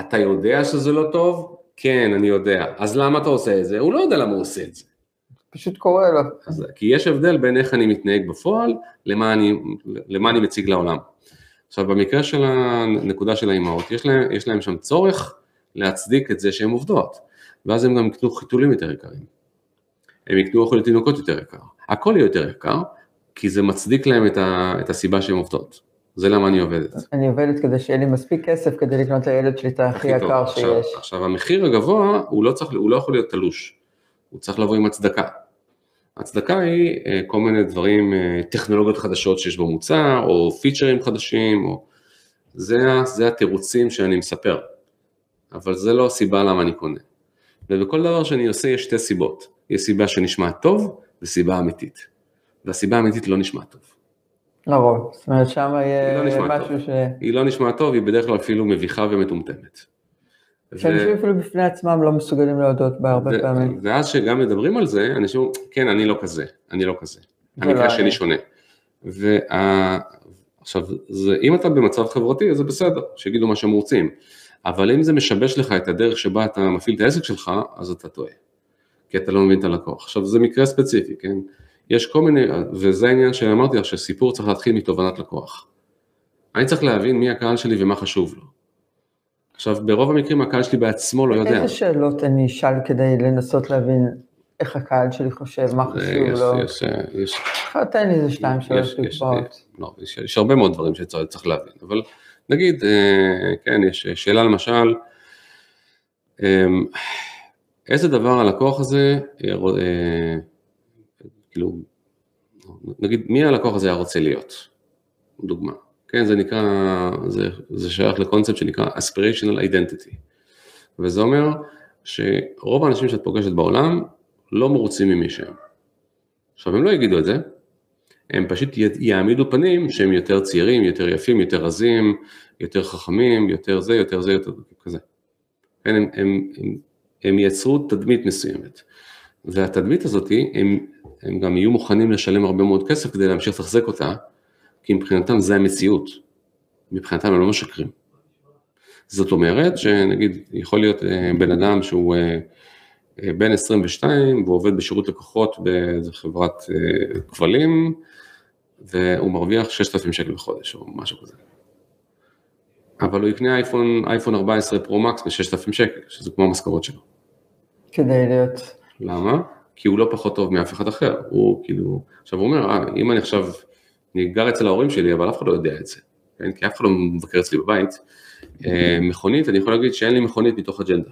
S2: אתה יודע שזה לא טוב? כן, אני יודע. אז למה אתה עושה את זה? הוא לא יודע למה הוא עושה את זה.
S1: פשוט קורה לו.
S2: אז, כי יש הבדל בין איך אני מתנהג בפועל למה אני, למה אני מציג לעולם. עכשיו במקרה של הנקודה של האימהות, יש להם, יש להם שם צורך להצדיק את זה שהן עובדות, ואז הם גם יקנו חיתולים יותר יקרים. הם יקנו אוכל לתינוקות יותר יקר. הכל יהיה יותר יקר, כי זה מצדיק להם את, ה, את הסיבה שהן עובדות. זה למה אני עובדת.
S1: אני עובדת כדי שיהיה לי מספיק כסף כדי לקנות לילד שלי את הכי
S2: טוב.
S1: יקר
S2: עכשיו,
S1: שיש.
S2: עכשיו המחיר הגבוה הוא לא, צריך, הוא לא יכול להיות תלוש, הוא צריך לבוא עם הצדקה. הצדקה היא אה, כל מיני דברים, אה, טכנולוגיות חדשות שיש במוצר, או פיצ'רים חדשים, או... זה, זה התירוצים שאני מספר, אבל זה לא הסיבה למה אני קונה. ובכל דבר שאני עושה יש שתי סיבות, יש סיבה שנשמע טוב וסיבה אמיתית, והסיבה האמיתית לא נשמע טוב.
S1: לרוב. זאת אומרת, שם
S2: לא
S1: יהיה
S2: נשמע
S1: משהו ש...
S2: היא לא נשמעת טוב, היא בדרך כלל אפילו מביכה ומטומטמת. ו-
S1: שאנשים אפילו בפני עצמם לא מסוגלים להודות בה הרבה
S2: ו-
S1: פעמים.
S2: ואז שגם מדברים על זה, אנשים אומרים, כן, אני לא כזה, אני לא כזה.
S1: זה לא
S2: המקרה שלי
S1: אני.
S2: שונה. ועכשיו, אם אתה במצב חברתי, אז זה בסדר, שיגידו מה שהם רוצים. אבל אם זה משבש לך את הדרך שבה אתה מפעיל את העסק שלך, אז אתה טועה. כי אתה לא מבין את הלקוח. עכשיו, זה מקרה ספציפי, כן? יש כל מיני, וזה העניין שאמרתי לך, שסיפור צריך להתחיל מתובנת לקוח. אני צריך להבין מי הקהל שלי ומה חשוב לו. עכשיו, ברוב המקרים הקהל שלי בעצמו לא יודע.
S1: איזה שאלות אני אשאל כדי לנסות להבין איך הקהל שלי חושב, מה
S2: זה-
S1: חשוב
S2: יש-
S1: לו?
S2: יש- יש-
S1: תן לי איזה שתיים, שלוש
S2: יש-
S1: דוגמאות.
S2: לא, יש, יש הרבה מאוד דברים שצריך להבין, אבל נגיד, אה, כן, יש שאלה למשל, אה, איזה דבר הלקוח הזה, אה, אה, כאילו, נגיד, מי הלקוח הזה היה רוצה להיות? דוגמה. כן, זה נקרא, זה, זה שייך לקונספט שנקרא aspirational identity. וזה אומר שרוב האנשים שאת פוגשת בעולם לא מרוצים ממי שהם. עכשיו, הם לא יגידו את זה, הם פשוט יעמידו פנים שהם יותר צעירים, יותר יפים, יותר רזים, יותר חכמים, יותר זה, יותר זה, יותר כזה. כן, הם, הם, הם, הם יצרו תדמית מסוימת. והתדמית הזאת, הם, הם גם יהיו מוכנים לשלם הרבה מאוד כסף כדי להמשיך לתחזק אותה, כי מבחינתם זה המציאות. מבחינתם הם לא משקרים. זאת אומרת שנגיד יכול להיות אה, בן אדם שהוא אה, אה, בן 22 והוא עובד בשירות לקוחות באיזה חברת כבלים והוא מרוויח 6,000 שקל בחודש או משהו כזה. אבל הוא יקנה אייפון, אייפון 14 פרו מקס ב-6,000 שקל, שזה כמו המשכורת שלו.
S1: כדי להיות...
S2: למה? כי הוא לא פחות טוב מאף אחד אחר, הוא כאילו, עכשיו הוא אומר, אה, אם אני עכשיו, אני גר אצל ההורים שלי, אבל אף אחד לא יודע את זה, כן? כי אף אחד לא מבקר אצלי בבית, אה, מכונית, אני יכול להגיד שאין לי מכונית מתוך אג'נדה,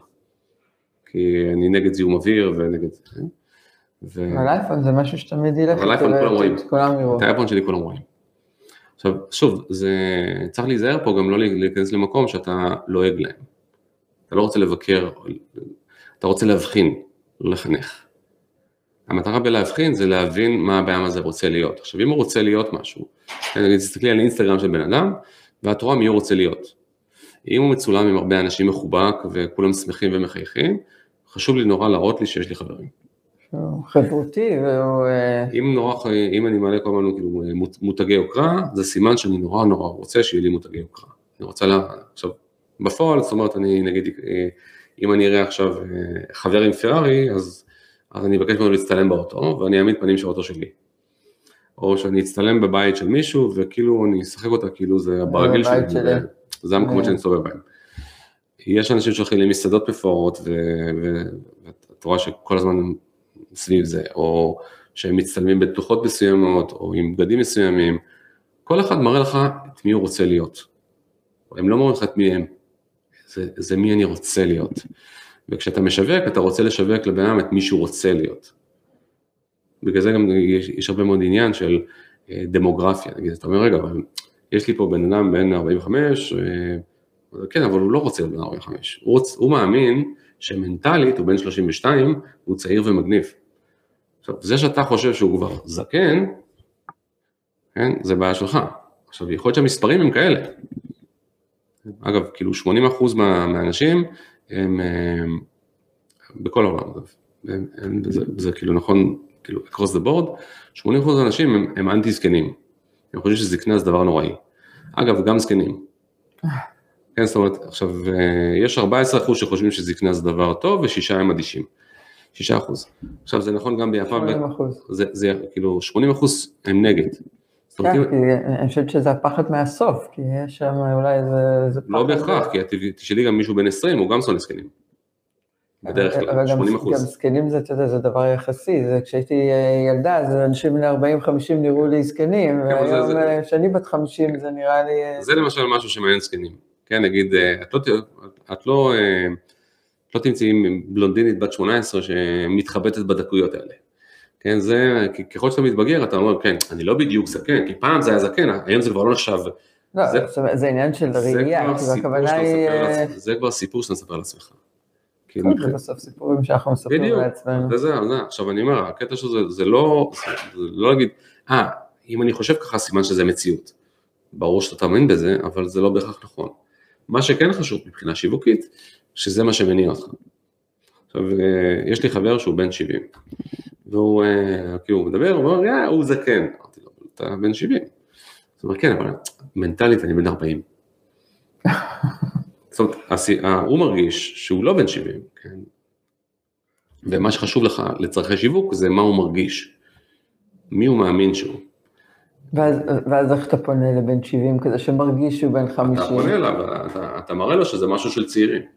S2: כי אני נגד זיהום אוויר ונגד כן? ו-
S1: אבל אייפון זה משהו שתמיד ילך
S2: אבל אייפון כולם רואים. את האייפון שלי כולם רואים. עכשיו, שוב, זה, צריך להיזהר פה גם לא להיכנס למקום שאתה לועג להם. אתה לא רוצה לבקר, אתה רוצה להבחין, לא לחנך. המטרה בלהבחין זה להבין מה הבעיה הזה רוצה להיות. עכשיו, אם הוא רוצה להיות משהו, נגיד, תסתכלי על אינסטגרם של בן אדם, ואת רואה מי הוא רוצה להיות. אם הוא מצולם עם הרבה אנשים מחובק וכולם שמחים ומחייכים, חשוב לי נורא להראות לי שיש לי חברים.
S1: חברותי והוא... אה,
S2: אם נורא, אם אני מעלה כל הזמן כאילו מות- מותגי יוקרה, זה סימן שאני נורא נורא רוצה שיהיה לי מותגי יוקרה. אני רוצה לה... עכשיו, בפועל, זאת אומרת, אני נגיד, אה, אם אני אראה עכשיו אה, חבר עם פרארי, אז, אז אני אבקש ממנו להצטלם באוטו, ואני אעמיד פנים של האוטו שלי. או שאני אצטלם בבית של מישהו, וכאילו אני אשחק אותה כאילו זה ברגיל
S1: בבית
S2: שלי,
S1: שלי.
S2: זה המקומות
S1: אה.
S2: שאני מסתובב בהם. יש אנשים שהולכים למסעדות מפוארות, ואת רואה שכל הזמן הם סביב זה, או שהם מצטלמים בתלוחות מסוימות, או עם בגדים מסוימים, כל אחד מראה לך את מי הוא רוצה להיות. הם לא מראים לך את מי הם, זה, זה מי אני רוצה להיות. וכשאתה משווק, אתה רוצה לשווק לבן אדם את מי שהוא רוצה להיות. בגלל זה גם יש, יש הרבה מאוד עניין של אה, דמוגרפיה, נגיד, אתה אומר, רגע, אבל יש לי פה בן אדם בן 45, אה, כן, אבל הוא לא רוצה להיות בן 45, הוא, רוצ, הוא מאמין שמנטלית הוא בן 32, הוא צעיר ומגניב. עכשיו, זה שאתה חושב שהוא כבר זקן, כן, זה בעיה שלך. עכשיו, יכול להיות שהמספרים הם כאלה. אגב, כאילו 80% מה, מהאנשים הם, הם בכל העולם, הם, הם, זה, זה כאילו נכון, כאילו across the board, 80% מהאנשים הם, הם אנטי זקנים. הם חושבים שזקנה זה דבר נוראי. אגב, גם זקנים. כן, זאת אומרת, עכשיו, אה, יש 14% שחושבים שזקנה זה דבר טוב, ושישה הם אדישים. שישה אחוז. עכשיו, זה נכון גם ביפן,
S1: 80 אחוז.
S2: זה, זה כאילו 80 אחוז הם נגד.
S1: כן, כי אני חושבת שזה הפחד מהסוף, כי יש שם אולי איזה...
S2: לא
S1: פחד-
S2: בהכרח, כי תשאלי גם מישהו בן 20, הוא גם שונא זקנים. בדרך
S1: אבל
S2: כלל,
S1: גם-
S2: 80
S1: גם
S2: אחוז.
S1: זקנים זה, אתה יודע, זה דבר יחסי, זה כשהייתי אה, ילדה, אז אנשים בני 40-50 נראו לי זקנים,
S2: כן, אבל
S1: והיום אה, כשאני בת 50 זה נראה לי... אה,
S2: זה למשל משהו שמעניין זקנים. כן, נגיד, את לא, את לא, את לא תמצאי בלונדינית בת 18 שמתחבטת בדקויות האלה. כן, זה, כי ככל שאתה מתבגר, אתה אומר, כן, אני לא בדיוק זקן, כי פעם זה היה זקן, היום זה כבר לא נחשב.
S1: לא,
S2: זה-
S1: אומרת, זה עניין של
S2: זה
S1: ראייה, הכוונה היא... אה.
S2: זה כבר סיפור שאתה מספר לעצמך.
S1: זה
S2: מבחינת-
S1: בסוף סיפורים שאנחנו מספרים
S2: בדיוק,
S1: לעצמנו.
S2: וזה, זה, עכשיו אני אומר, הקטע של זה, זה לא, זה לא להגיד, אה, אם אני חושב ככה, סימן שזה מציאות. ברור שאתה תאמין בזה, אבל זה לא בהכרח נכון. מה שכן חשוב מבחינה שיווקית, שזה מה שמניע אותך. עכשיו, אה, יש לי חבר שהוא בן 70, והוא, כאילו, הוא מדבר, הוא אומר, יא, הוא זקן. אמרתי לו, אתה בן 70. זאת אומרת, כן, אבל מנטלית אני בן 40. זאת אומרת, אה, הוא מרגיש שהוא לא בן 70, כן? ומה שחשוב לך לצרכי שיווק זה מה הוא מרגיש, מי הוא מאמין שהוא.
S1: ואז, ואז איך אתה פונה לבן 70 כזה שמרגיש שהוא בן 50?
S2: אתה פונה אליו, אתה, אתה מראה לו שזה משהו של צעירים.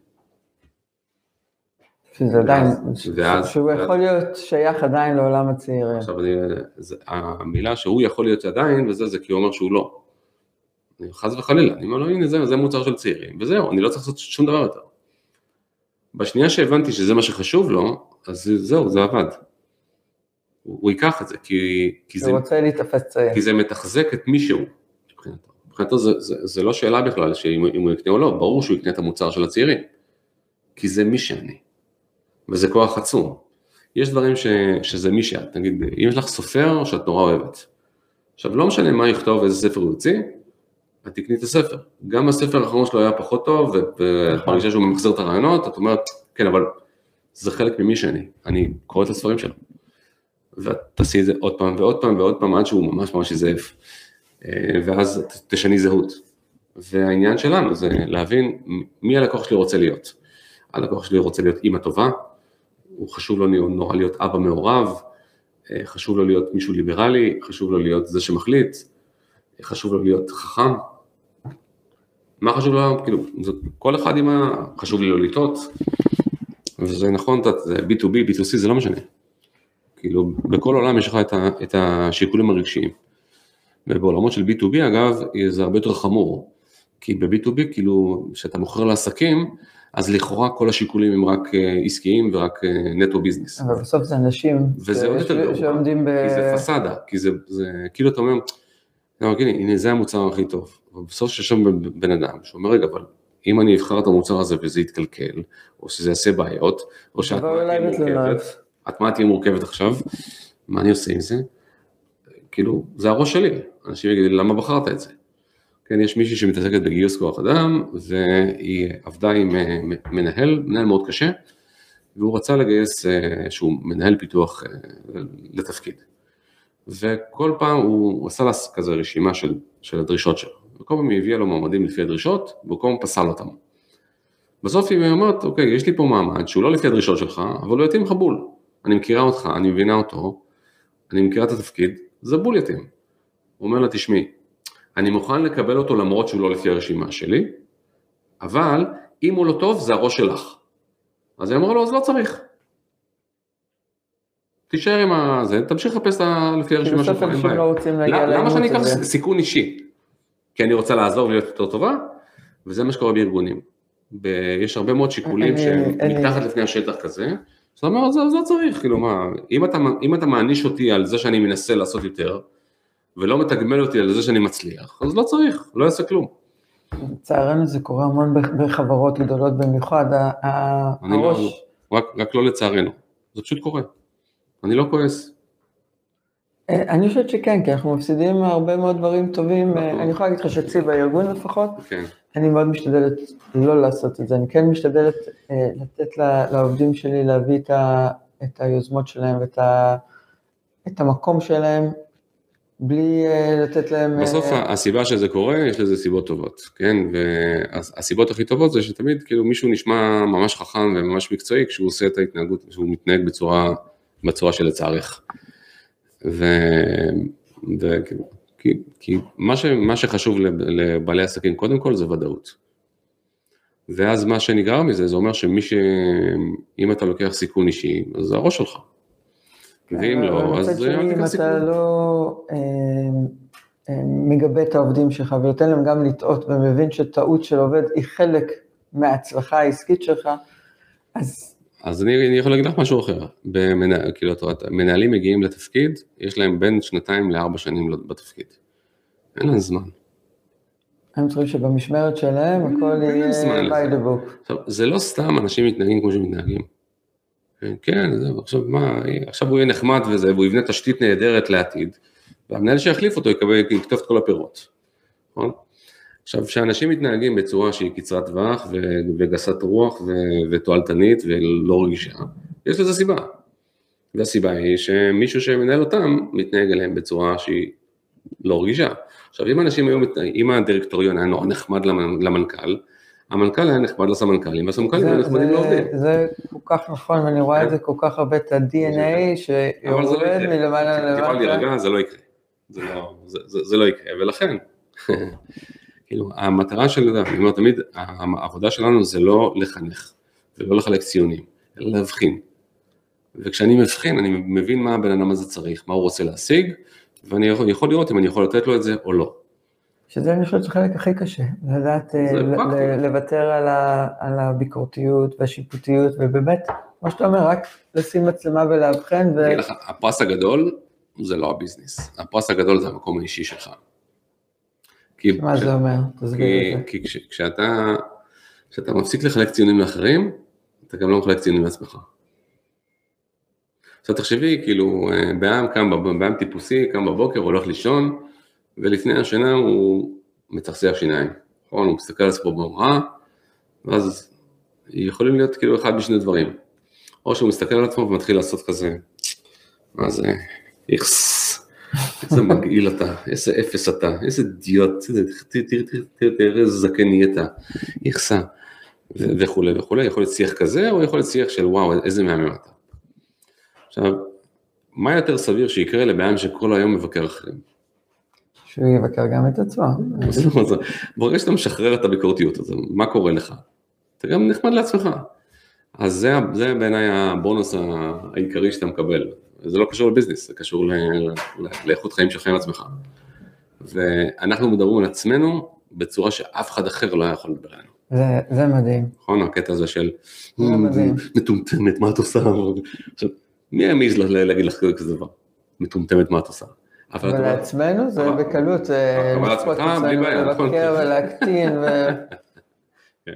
S1: שזה עדיין,
S2: ואז- ואז-
S1: שהוא
S2: ואז-
S1: יכול להיות שייך עדיין לעולם הצעירים.
S2: עכשיו, אני, זה, המילה שהוא יכול להיות עדיין, וזה, זה כי הוא אומר שהוא לא. אני, חס וחלילה, אני אומר לו, הנה זה, זה מוצר של צעירים, וזהו, אני לא צריך לעשות שום דבר יותר. בשנייה שהבנתי שזה מה שחשוב לו, אז זהו, זה עבד. הוא, הוא ייקח את זה, כי, כי זה. כי זה מתחזק את מישהו, מבחינתו. מבחינתו זה, זה, זה לא שאלה בכלל שאם אם הוא יקנה או לא, ברור שהוא יקנה את המוצר של הצעירים. כי זה מי שאני. וזה כוח עצום. יש דברים ש, שזה מי שאת, נגיד, אם יש לך סופר שאת נורא אוהבת. עכשיו, לא משנה מה יכתוב, איזה ספר הוא יוציא, את תקני את הספר. גם הספר האחרון שלו היה פחות טוב, ואת מרגישה שהוא ממחזר את הרעיונות, את אומרת, כן, אבל זה חלק ממי שאני, אני קורא את הספרים שלו. ואת תעשי את זה עוד פעם ועוד פעם ועוד פעם עד שהוא ממש ממש יזייף. אה, ואז תשני זהות. והעניין שלנו זה להבין מי הלקוח שלי רוצה להיות. הלקוח שלי רוצה להיות אימא טובה, הוא חשוב לו נורא להיות אבא מעורב, אה, חשוב לו להיות מישהו ליברלי, חשוב לו להיות זה שמחליט, חשוב לו להיות חכם. מה חשוב לו? כאילו, זה, כל אחד עם ה... חשוב לי לא לטעות, וזה נכון, זה B2B, B2C, זה לא משנה. כאילו, בכל עולם יש לך את, ה, את השיקולים הרגשיים. ובעולמות של B2B אגב, זה הרבה יותר חמור. כי ב-B2B, כאילו, כשאתה מוכר לעסקים, אז לכאורה כל השיקולים הם רק אה, עסקיים ורק אה, נטו ביזנס.
S1: אבל בסוף זה אנשים
S2: וזה עוד יותר גרוע,
S1: שעומדים ב...
S2: כי זה פסאדה, כי זה, זה כאילו אתה אומר, אתה אומר, הנה, הנה זה המוצר הכי טוב. אבל בסוף שם בן אדם שאומר, רגע, אבל אם אני אבחר את המוצר הזה וזה יתקלקל, או שזה יעשה בעיות, או שאת תהיה. מורכבת, מה תהיה מורכבת עכשיו, מה אני עושה עם זה? כאילו, זה הראש שלי, אנשים יגידו למה בחרת את זה? כן, יש מישהי שמתעסקת בגיוס כוח אדם, והיא עבדה עם אה, מנהל, מנהל מאוד קשה, והוא רצה לגייס אה, שהוא מנהל פיתוח אה, לתפקיד. וכל פעם הוא, עשה לה כזה רשימה של, של הדרישות שלו, וכל פעם היא הביאה לו מועמדים לפי הדרישות, וכל פעם פסל אותם. בסוף היא אומרת, אוקיי, יש לי פה מעמד שהוא לא לפי הדרישות שלך, אבל הוא יתאים לך בול. אני מכירה אותך, אני מבינה אותו, אני מכירה את התפקיד, זה בולטים. הוא אומר לה, תשמעי, אני מוכן לקבל אותו למרות שהוא לא לפי הרשימה שלי, אבל אם הוא לא טוב, זה הראש שלך. אז היא אמרה לו, אז לא צריך. תישאר עם הזה, תמשיך לחפש לפי הרשימה שלך, אין בעיה.
S1: לא
S2: למה שאני אקח סיכון אישי? כי אני רוצה לעזור ולהיות יותר טובה, וזה מה שקורה בארגונים. יש הרבה מאוד שיקולים שהם מתחת לפני השטח כזה, זאת אומרת, זה לא צריך, כאילו מה, אם אתה, אם אתה מעניש אותי על זה שאני מנסה לעשות יותר, ולא מתגמל אותי על זה שאני מצליח, אז לא צריך, לא יעשה כלום.
S1: לצערנו זה קורה המון בחברות גדולות במיוחד,
S2: הראש... לא, רק, רק לא לצערנו, זה פשוט קורה. אני לא כועס.
S1: אה, אני חושבת שכן, כי אנחנו מפסידים הרבה מאוד דברים טובים, אה, נכון. אני יכולה להגיד לך שאצלי בארגון לפחות, כן. אני מאוד משתדלת לא לעשות את זה, אני כן משתדלת אה, לתת לעובדים שלי להביא את, ה, את היוזמות שלהם ואת המקום שלהם, בלי לתת להם...
S2: בסוף הסיבה שזה קורה, יש לזה סיבות טובות, כן? והסיבות הכי טובות זה שתמיד כאילו מישהו נשמע ממש חכם וממש מקצועי כשהוא עושה את ההתנהגות, כשהוא מתנהג בצורה, בצורה שלצערך. ו... ו... כי, כי מה, ש... מה שחשוב לבעלי עסקים קודם כל זה ודאות. ואז מה שנגרר מזה, זה אומר שמי ש... אם אתה לוקח סיכון אישי, אז זה הראש שלך.
S1: ואם לא, אז אל תיקח סיכון. אם אתה לא אה, אה, מגבה את העובדים שלך ונותן להם גם לטעות ומבין שטעות של עובד היא חלק מההצלחה העסקית שלך, אז
S2: אז אני, אני יכול להגיד לך משהו אחר, במנה, כאילו, מנהלים מגיעים לתפקיד, יש להם בין שנתיים לארבע שנים בתפקיד. אין להם זמן.
S1: הם צריכים שבמשמרת שלהם הכל יהיה by the book.
S2: עכשיו, זה לא סתם אנשים מתנהגים כמו שמתנהגים. כן, זה, עכשיו מה, עכשיו הוא יהיה נחמד וזה, והוא יבנה תשתית נהדרת לעתיד, והמנהל שיחליף אותו יקבל, יכתוב את כל הפירות, נכון? עכשיו, כשאנשים מתנהגים בצורה שהיא קצרת טווח וגסת רוח ותועלתנית ולא רגישה, יש לזה סיבה. והסיבה היא שמישהו שמנהל אותם מתנהג אליהם בצורה שהיא לא רגישה. עכשיו, אם אנשים היו, אם הדירקטוריון היה נורא נחמד למנכ"ל, המנכ"ל היה נחמד לסמנכ"לים, והסמנכ"לים היו נחמדים לעובדים.
S1: זה כל כך נכון, ואני רואה את זה כל כך הרבה, את ה-DNA שיורד מלמעלה למטה.
S2: יכולה להירגע, זה לא יקרה. זה לא יקרה, ולכן, כאילו, המטרה של, אני אומר תמיד, העבודה שלנו זה לא לחנך, ולא לחלק ציונים, אלא להבחין. וכשאני מבחין, אני מבין מה הבן אדם הזה צריך, מה הוא רוצה להשיג, ואני יכול לראות אם אני יכול לתת לו את זה או לא.
S1: שזה אני חושבת החלק הכי קשה, לדעת אה, לוותר על, ה, על הביקורתיות והשיפוטיות, ובאמת, כמו שאתה אומר, רק לשים מצלמה ולאבחן. ו...
S2: לך, הפרס הגדול זה לא הביזנס, הפרס הגדול זה המקום האישי שלך.
S1: כי, מה זה אומר?
S2: כי, כי כש, כשאתה, כשאתה מפסיק לחלק ציונים לאחרים, אתה גם לא מחלק ציונים לעצמך. עכשיו תחשבי, כאילו, אה, בעם קם, בעם טיפוסי, קם בבוקר, הולך לישון, ולפני השינה הוא מצחצח שיניים, נכון? הוא מסתכל על עצמו במראה, ואז יכולים להיות כאילו אחד משני דברים. או שהוא מסתכל על עצמו ומתחיל לעשות כזה, מה זה, איכס, איזה מגעיל אתה, איזה אפס אתה, איזה דיוט, איזה זקן נהיית, יחסה, וכולי וכולי, יכול להיות שיח כזה, או יכול להיות שיח של וואו, איזה מהמם אתה. עכשיו, מה יותר סביר שיקרה לבעיה שכל היום מבקר אחרים?
S1: שהוא יבקר גם את עצמו.
S2: ברגע שאתה משחרר את הביקורתיות הזו, מה קורה לך? אתה גם נחמד לעצמך. אז זה, זה בעיניי הבונוס העיקרי שאתה מקבל. זה לא קשור לביזנס, זה קשור לאיכות חיים שלך עם עצמך. ואנחנו מדברים על עצמנו בצורה שאף אחד אחר לא יכול לדבר עלינו.
S1: זה, זה מדהים.
S2: נכון, הקטע הזה של מטומטמת, מה את עושה? עכשיו, מי העמיז להגיד לך כזה דבר? מטומטמת, מה את עושה?
S1: אבל לעצמנו זה בקלות,
S2: לצפות עצמנו,
S1: נכון. לבקר ולהקטין.
S2: כן.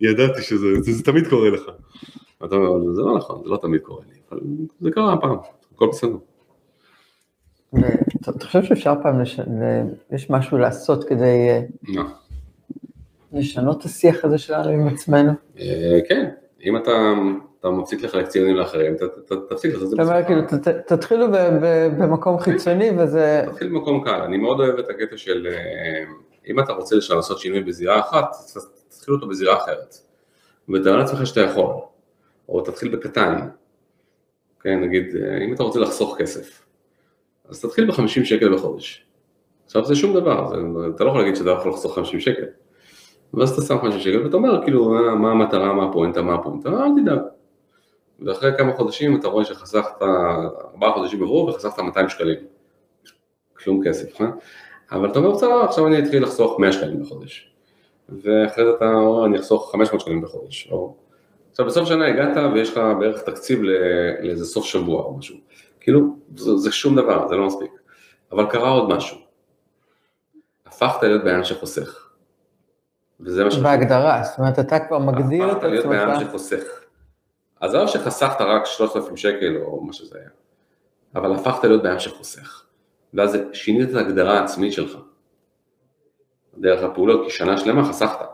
S2: ידעתי שזה תמיד קורה לך. אתה אומר, זה לא נכון, זה לא תמיד קורה לי. אבל זה קרה הפעם, הכל בסדר.
S1: אתה חושב שאפשר פעם, יש משהו לעשות כדי
S2: לא.
S1: לשנות את השיח הזה שלנו עם עצמנו?
S2: אה, כן, אם אתה מפסיק לחלק ציונים לאחרים, תפסיק לעשות את זה.
S1: אתה אומר, כאילו, תתחילו במקום חיצוני וזה...
S2: תתחיל במקום קל, אני מאוד אוהב את הקטע של, אה, אם אתה רוצה לעשות שינוי בזירה אחת, תתחיל אותו בזירה אחרת. ותאר לעצמך שאתה יכול, או תתחיל בקטן, כן, נגיד, אה, אם אתה רוצה לחסוך כסף, אז תתחיל ב-50 שקל בחודש. עכשיו זה שום דבר, זה, אתה לא יכול להגיד שאתה יכול לחסוך 50 שקל. ואז אתה שם 50 שקל ואתה אומר כאילו מה המטרה, מה הפואנטה, מה הפואנטה, אל תדאג. ואחרי כמה חודשים אתה רואה שחסכת, ארבעה חודשים עברו וחסכת 200 שקלים. כלום כסף, אה? אבל אתה אומר, בסדר, עכשיו אני אתחיל לחסוך 100 שקלים בחודש. ואחרי זה אתה אומר, אני אחסוך 500 שקלים בחודש. או... עכשיו בסוף שנה הגעת ויש לך בערך תקציב לאיזה סוף שבוע או משהו. כאילו, זה, זה שום דבר, זה לא מספיק. אבל קרה עוד משהו. הפכת להיות בן שחוסך.
S1: וזה מה ש... בהגדרה, זאת אומרת, אתה כבר מגדיר את עצמך.
S2: הפכת להיות בן שחוסך. אז זה לא שחסכת רק 3,000 שקל או מה שזה היה, אבל הפכת להיות בן שחוסך. ואז שינית את ההגדרה העצמית שלך. דרך הפעולות, כי שנה שלמה חסכת.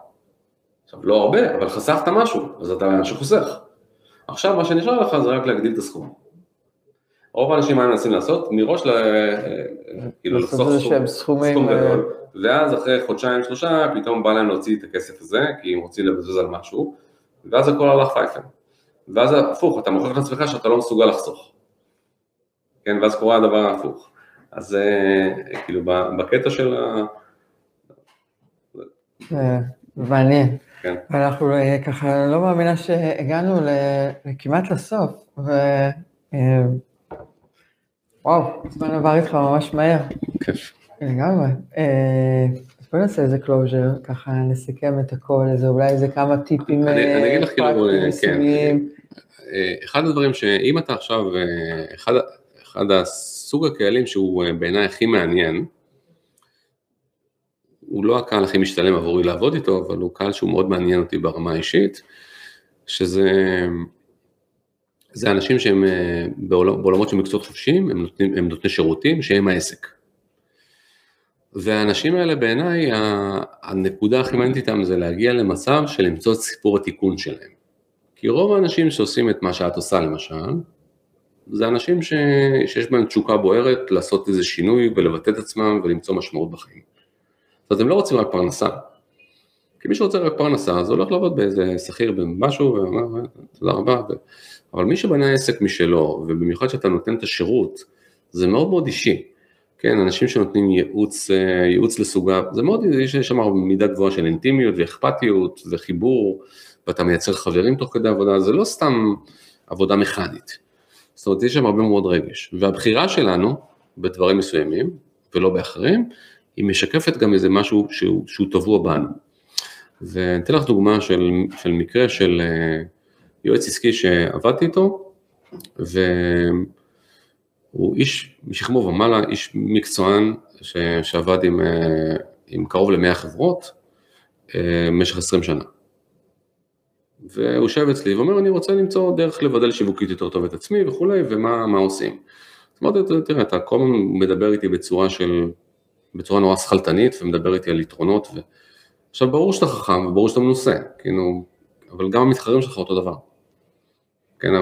S2: עכשיו, לא הרבה, אבל חסכת משהו, אז אתה בן שחוסך. עכשיו מה שנשאר לך זה רק להגדיל את הסכום. רוב האנשים מה הם מנסים לעשות? מראש ל... כאילו לחסוך סכום, סכום אה, גדול, ואז אחרי חודשיים שלושה פתאום בא להם להוציא את הכסף הזה, כי הם רוצים לבזוז על משהו, ואז הכל הלך פייפן. ואז הפוך, אתה מוכיח לעצמך שאתה לא מסוגל לחסוך. כן, ואז קורה הדבר ההפוך. אז אה, כאילו בקטע של ה...
S1: אה, מעניין. כן. אנחנו ככה לא מאמינה שהגענו כמעט לסוף, ו... וואו, הזמן עבר איתך ממש מהר.
S2: כיף.
S1: לגמרי. אה, אז בוא נעשה איזה closure, ככה נסכם את הכל, איזה אולי איזה כמה טיפים
S2: אני אגיד אחד הדברים שאם אתה עכשיו, אחד, אחד הסוג הקהלים שהוא בעיניי הכי מעניין, הוא לא הקהל הכי משתלם עבורי לעבוד איתו, אבל הוא קהל שהוא מאוד מעניין אותי ברמה האישית, שזה זה אנשים שהם אה, בעולמות של מקצועות חופשיים, הם, נותנים, הם נותני שירותים שהם העסק. והאנשים האלה בעיניי, הנקודה הכי מעניינת איתם זה להגיע למצב של למצוא את סיפור התיקון שלהם. כי רוב האנשים שעושים את מה שאת עושה למשל, זה אנשים ש... שיש בהם תשוקה בוערת לעשות איזה שינוי ולבטא את עצמם ולמצוא משמעות בחיים. אומרת, הם לא רוצים רק פרנסה. כי מי שרוצה רק פרנסה, אז הולך לעבוד באיזה שכיר במשהו, ואומר, תודה רבה, ו... אבל מי שבנה עסק משלו, ובמיוחד שאתה נותן את השירות, זה מאוד מאוד אישי. כן, אנשים שנותנים ייעוץ, אה, ייעוץ לסוגיו, זה מאוד, יש שם מידה גבוהה של אינטימיות ואכפתיות וחיבור, ואתה מייצר חברים תוך כדי עבודה, זה לא סתם עבודה מכנית. זאת אומרת, יש שם הרבה מאוד רגש. והבחירה שלנו, בדברים מסוימים, ולא באחרים, היא משקפת גם איזה משהו שהוא, שהוא טבוע בנו. ואתן לך דוגמה של, של מקרה של אה, יועץ עסקי שעבדתי איתו, והוא איש משכמו ומעלה, איש מקצוען ש, שעבד עם, אה, עם קרוב ל-100 חברות במשך אה, 20 שנה. והוא יושב אצלי ואומר, אני רוצה למצוא דרך לבדל שיווקית יותר טוב את עצמי וכולי, ומה עושים. אז אמרתי, תראה, אתה כל הזמן מדבר איתי בצורה של, בצורה נורא שכלתנית, ומדבר איתי על יתרונות, ו... עכשיו ברור שאתה חכם וברור שאתה מנוסה, כאילו, אבל גם המתחרים שלך אותו דבר. כן,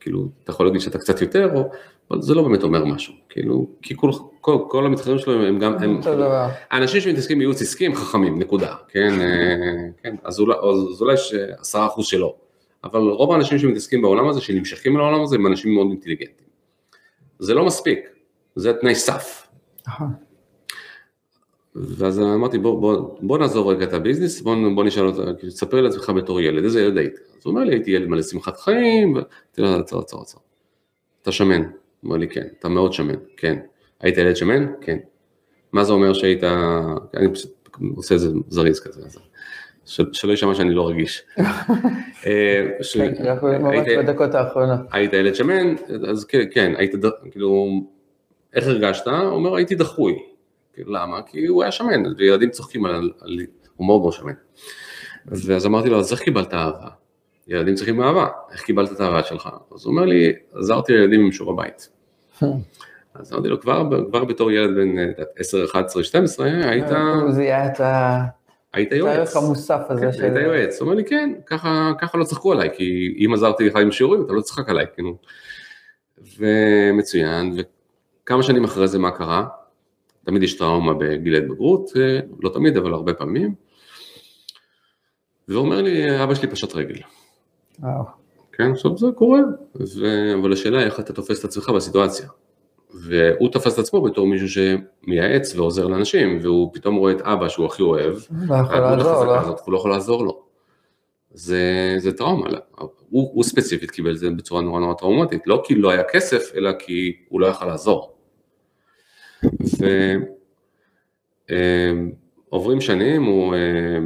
S2: כאילו, אתה יכול להגיד שאתה קצת יותר, או, אבל זה לא באמת אומר משהו, כאילו, כי כל, כל, כל המתחרים שלו הם גם, הם, כאילו, האנשים שמתעסקים בייעוץ עסקי הם חכמים, נקודה, כן, אה, כן, אז אולי, אז אולי עשרה אחוז שלא, אבל רוב האנשים שמתעסקים בעולם הזה, שנמשכים לעולם הזה, הם אנשים מאוד אינטליגנטים. זה לא מספיק, זה תנאי סף. ואז אמרתי בוא, בוא, בוא נעזוב רגע את הביזנס, בוא, בוא נשאל אותה, כאילו, תספר לעצמך בתור ילד, איזה ילד היית? אז הוא אומר לי הייתי ילד מלא שמחת חיים, לו עצור עצור עצור, אתה שמן? אומר לי כן, אתה מאוד שמן, כן. היית ילד שמן? כן. מה זה אומר שהיית, אני פשוט עושה איזה זריז כזה, אז שלא יישמע שאני לא רגיש.
S1: אה, כן, אנחנו ממש בדקות האחרונות.
S2: היית ילד שמן, אז כן, היית, כאילו, איך הרגשת? הוא אומר הייתי דחוי. למה? כי הוא היה שמן, וילדים צוחקים על, מאוד מאוד שמן. ואז אמרתי לו, אז איך קיבלת אהבה? ילדים צריכים אהבה, איך קיבלת את האהבה שלך? אז הוא אומר לי, עזרתי לילדים עם שיעור הבית. אז אמרתי לו, כבר, כבר בתור ילד בן 10, 11, 12, היית...
S1: הוא זיהה את ה...
S2: היית יועץ.
S1: את הערך המוסף הזה
S2: כן, של... היית יועץ. הוא אומר לי, כן, ככה, ככה לא צחקו עליי, כי אם עזרתי לך עם שיעורים, אתה לא צחק עליי, כאילו. ומצוין, וכמה שנים אחרי זה מה קרה? תמיד יש טראומה בגיל ההתבגרות, אה, לא תמיד, אבל הרבה פעמים. והוא אומר לי, אבא שלי פשט רגל. כן, עכשיו זה קורה, ו... אבל השאלה היא איך אתה תופס את עצמך בסיטואציה. והוא תפס את עצמו בתור מישהו שמייעץ ועוזר לאנשים, והוא פתאום רואה את אבא שהוא הכי אוהב,
S1: לא יכול לעזור לו.
S2: הזאת, הוא לא יכול לעזור לו. זה, זה טראומה, הוא, הוא ספציפית קיבל את זה בצורה נורא נורא טראומטית, לא כי לא היה כסף, אלא כי הוא לא יכל לעזור. ועוברים שנים, הוא אה,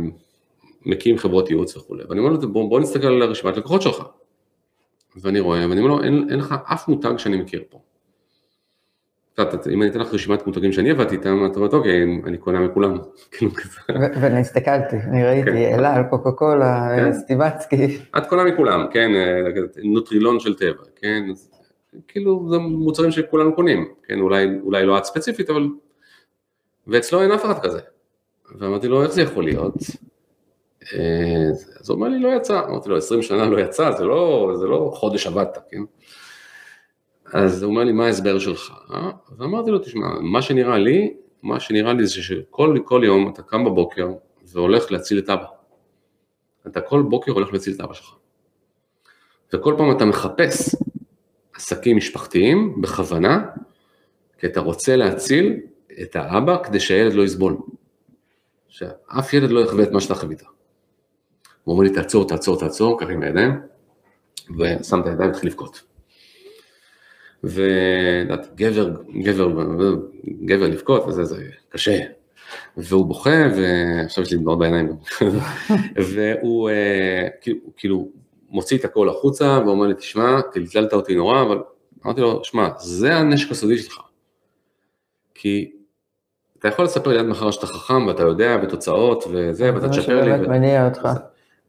S2: מקים חברות ייעוץ וכולי, ואני אומר לו, בוא, בוא נסתכל על רשימת לקוחות שלך. ואני רואה, ואני אומר לו, אין, אין לך אף מותג שאני מכיר פה. אם אני אתן לך רשימת מותגים שאני עבדתי איתם, את אומרת, אוקיי, אני קונה מכולם, כאילו כזה.
S1: ואני הסתכלתי, אני ראיתי
S2: כן.
S1: אלה, קוקה קולה,
S2: כן.
S1: סטיבצקי.
S2: את קונה מכולם, כן, נוטרילון של טבע, כן, כאילו זה מוצרים שכולנו קונים, כן, אולי לא את ספציפית, אבל... ואצלו אין אף אחד כזה. ואמרתי לו, איך זה יכול להיות? אז הוא אומר לי, לא יצא, אמרתי לו, 20 שנה לא יצא, זה לא, זה לא חודש עבדת, כן? אז הוא אומר לי, מה ההסבר שלך? ואמרתי לו, תשמע, מה שנראה לי, מה שנראה לי זה שכל כל יום אתה קם בבוקר והולך להציל את אבא. אתה כל בוקר הולך להציל את אבא שלך. וכל פעם אתה מחפש עסקים משפחתיים בכוונה, כי אתה רוצה להציל את האבא כדי שהילד לא יסבול. שאף ילד לא יחווה את מה שאתה חווית. הוא אומר לי, תעצור, תעצור, תעצור, ככה עם הידיים, ושם את הידיים והתחיל לבכות. ואת גבר, גבר, גבר לבכות וזה, זה קשה. והוא בוכה, ועכשיו יש לי דמעות בעיניים. והוא אה, כאילו, כאילו מוציא את הכל החוצה ואומר לי, תשמע, טלטלת אותי נורא, אבל אמרתי לו, שמע, זה הנשק הסודי שלך. כי אתה יכול לספר לי עד מחר שאתה חכם ואתה יודע בתוצאות וזה, ואתה תשפר לי.
S1: זה מה שבאמת מניע אותך.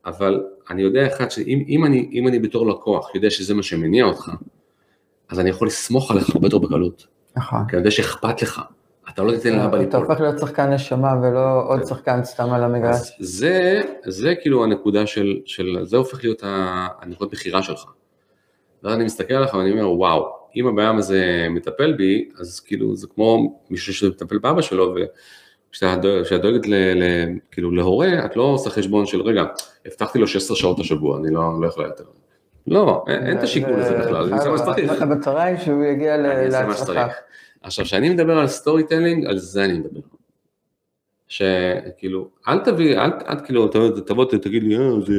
S2: אבל אני יודע אחד, שאם אם אני, אם אני בתור לקוח יודע שזה מה שמניע אותך, אז אני יכול לסמוך עליך הרבה יותר בקלות.
S1: נכון.
S2: כי אני יודע שאכפת לך, אתה לא תיתן לאבא
S1: אתה
S2: ליפול.
S1: הופך להיות שחקן נשמה ולא עוד שחקן סתם על המגרש.
S2: זה, זה כאילו הנקודה של, של, זה הופך להיות הנקודת בחירה שלך. ואז אני מסתכל עליך ואני אומר, וואו, אם הבן אדם הזה מטפל בי, אז כאילו זה כמו מישהו שמטפל באבא שלו, כשאת דואגת ל, ל, כאילו להורה, את לא עושה חשבון של, רגע, הבטחתי לו 16 שעות השבוע, אני לא, לא יכולה יותר. לא, אין, את השיקול הזה בכלל, אני עושה מה שצריך.
S1: לך בצהריים שהוא יגיע להצלחה.
S2: עכשיו, כשאני מדבר על storytelling, על זה אני מדבר. שכאילו, אל תביא, אל, אל כאילו, תבוא, תבוא תגיד לי, אה, זה,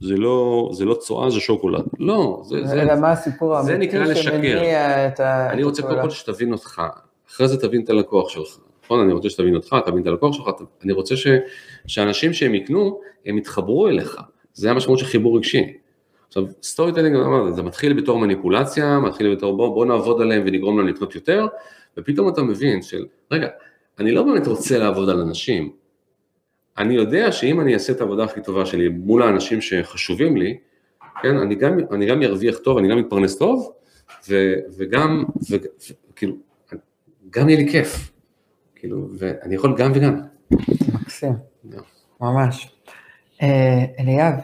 S2: זה לא, זה לא צואה, זה שוקולד. לא, זה, זה,
S1: אלא מה הסיפור האמיתי. שמניע את ה...
S2: אני רוצה קודם. כל שתבין אותך, אחרי זה תבין את הלקוח שלך. נכון? אני רוצה שתבין אותך, תבין את הלקוח שלך, אני רוצה ש, שאנשים שהם יקנו, הם יתחברו אליך. זה המשמעות של חיבור רגשי. עכשיו, storytelling, זה מתחיל בתור מניפולציה, מתחיל בתור בוא, בוא נעבוד עליהם ונגרום להם לקנות יותר, ופתאום אתה מבין של, רגע, אני לא באמת רוצה לעבוד על אנשים, אני יודע שאם אני אעשה את העבודה הכי טובה שלי מול האנשים שחשובים לי, כן, אני גם, אני גם ארוויח טוב, אני גם אתפרנס טוב, ו, וגם, וכאילו, גם יהיה לי כיף, כאילו, ואני יכול גם וגם.
S1: מקסים,
S2: גם.
S1: ממש. אה, אליאב,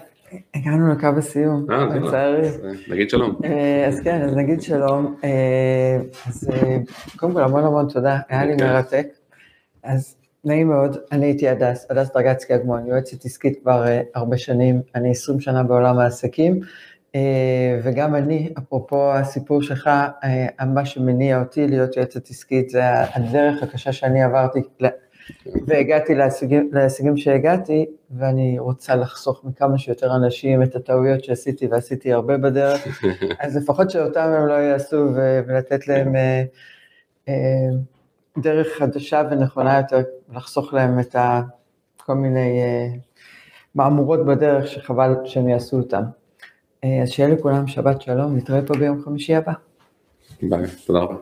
S1: הגענו לקו הסיום,
S2: אה, לא.
S1: לצערי.
S2: אה, נגיד שלום.
S1: אה, אז כן, אז נגיד שלום. אה, אז אה, קודם כל המון המון תודה, היה לי. מרתק. אז נעים מאוד, אני הייתי הדס, הדס דרגצקי אגמון, יועצת עסקית כבר אה, הרבה שנים, אני 20 שנה בעולם העסקים, וגם אני, אפרופו הסיפור שלך, אה, מה שמניע אותי להיות יועצת עסקית זה הדרך הקשה שאני עברתי, והגעתי להישגים, להישגים שהגעתי, ואני רוצה לחסוך מכמה שיותר אנשים את הטעויות שעשיתי, ועשיתי הרבה בדרך, אז לפחות שאותם הם לא יעשו, ולתת להם אה, אה, דרך חדשה ונכונה יותר, לחסוך להם את כל מיני אה, מהמורות בדרך שחבל שהם יעשו אותם. אה, אז שיהיה לכולם שבת שלום, נתראה פה ביום חמישי הבא.
S2: ביי, תודה רבה.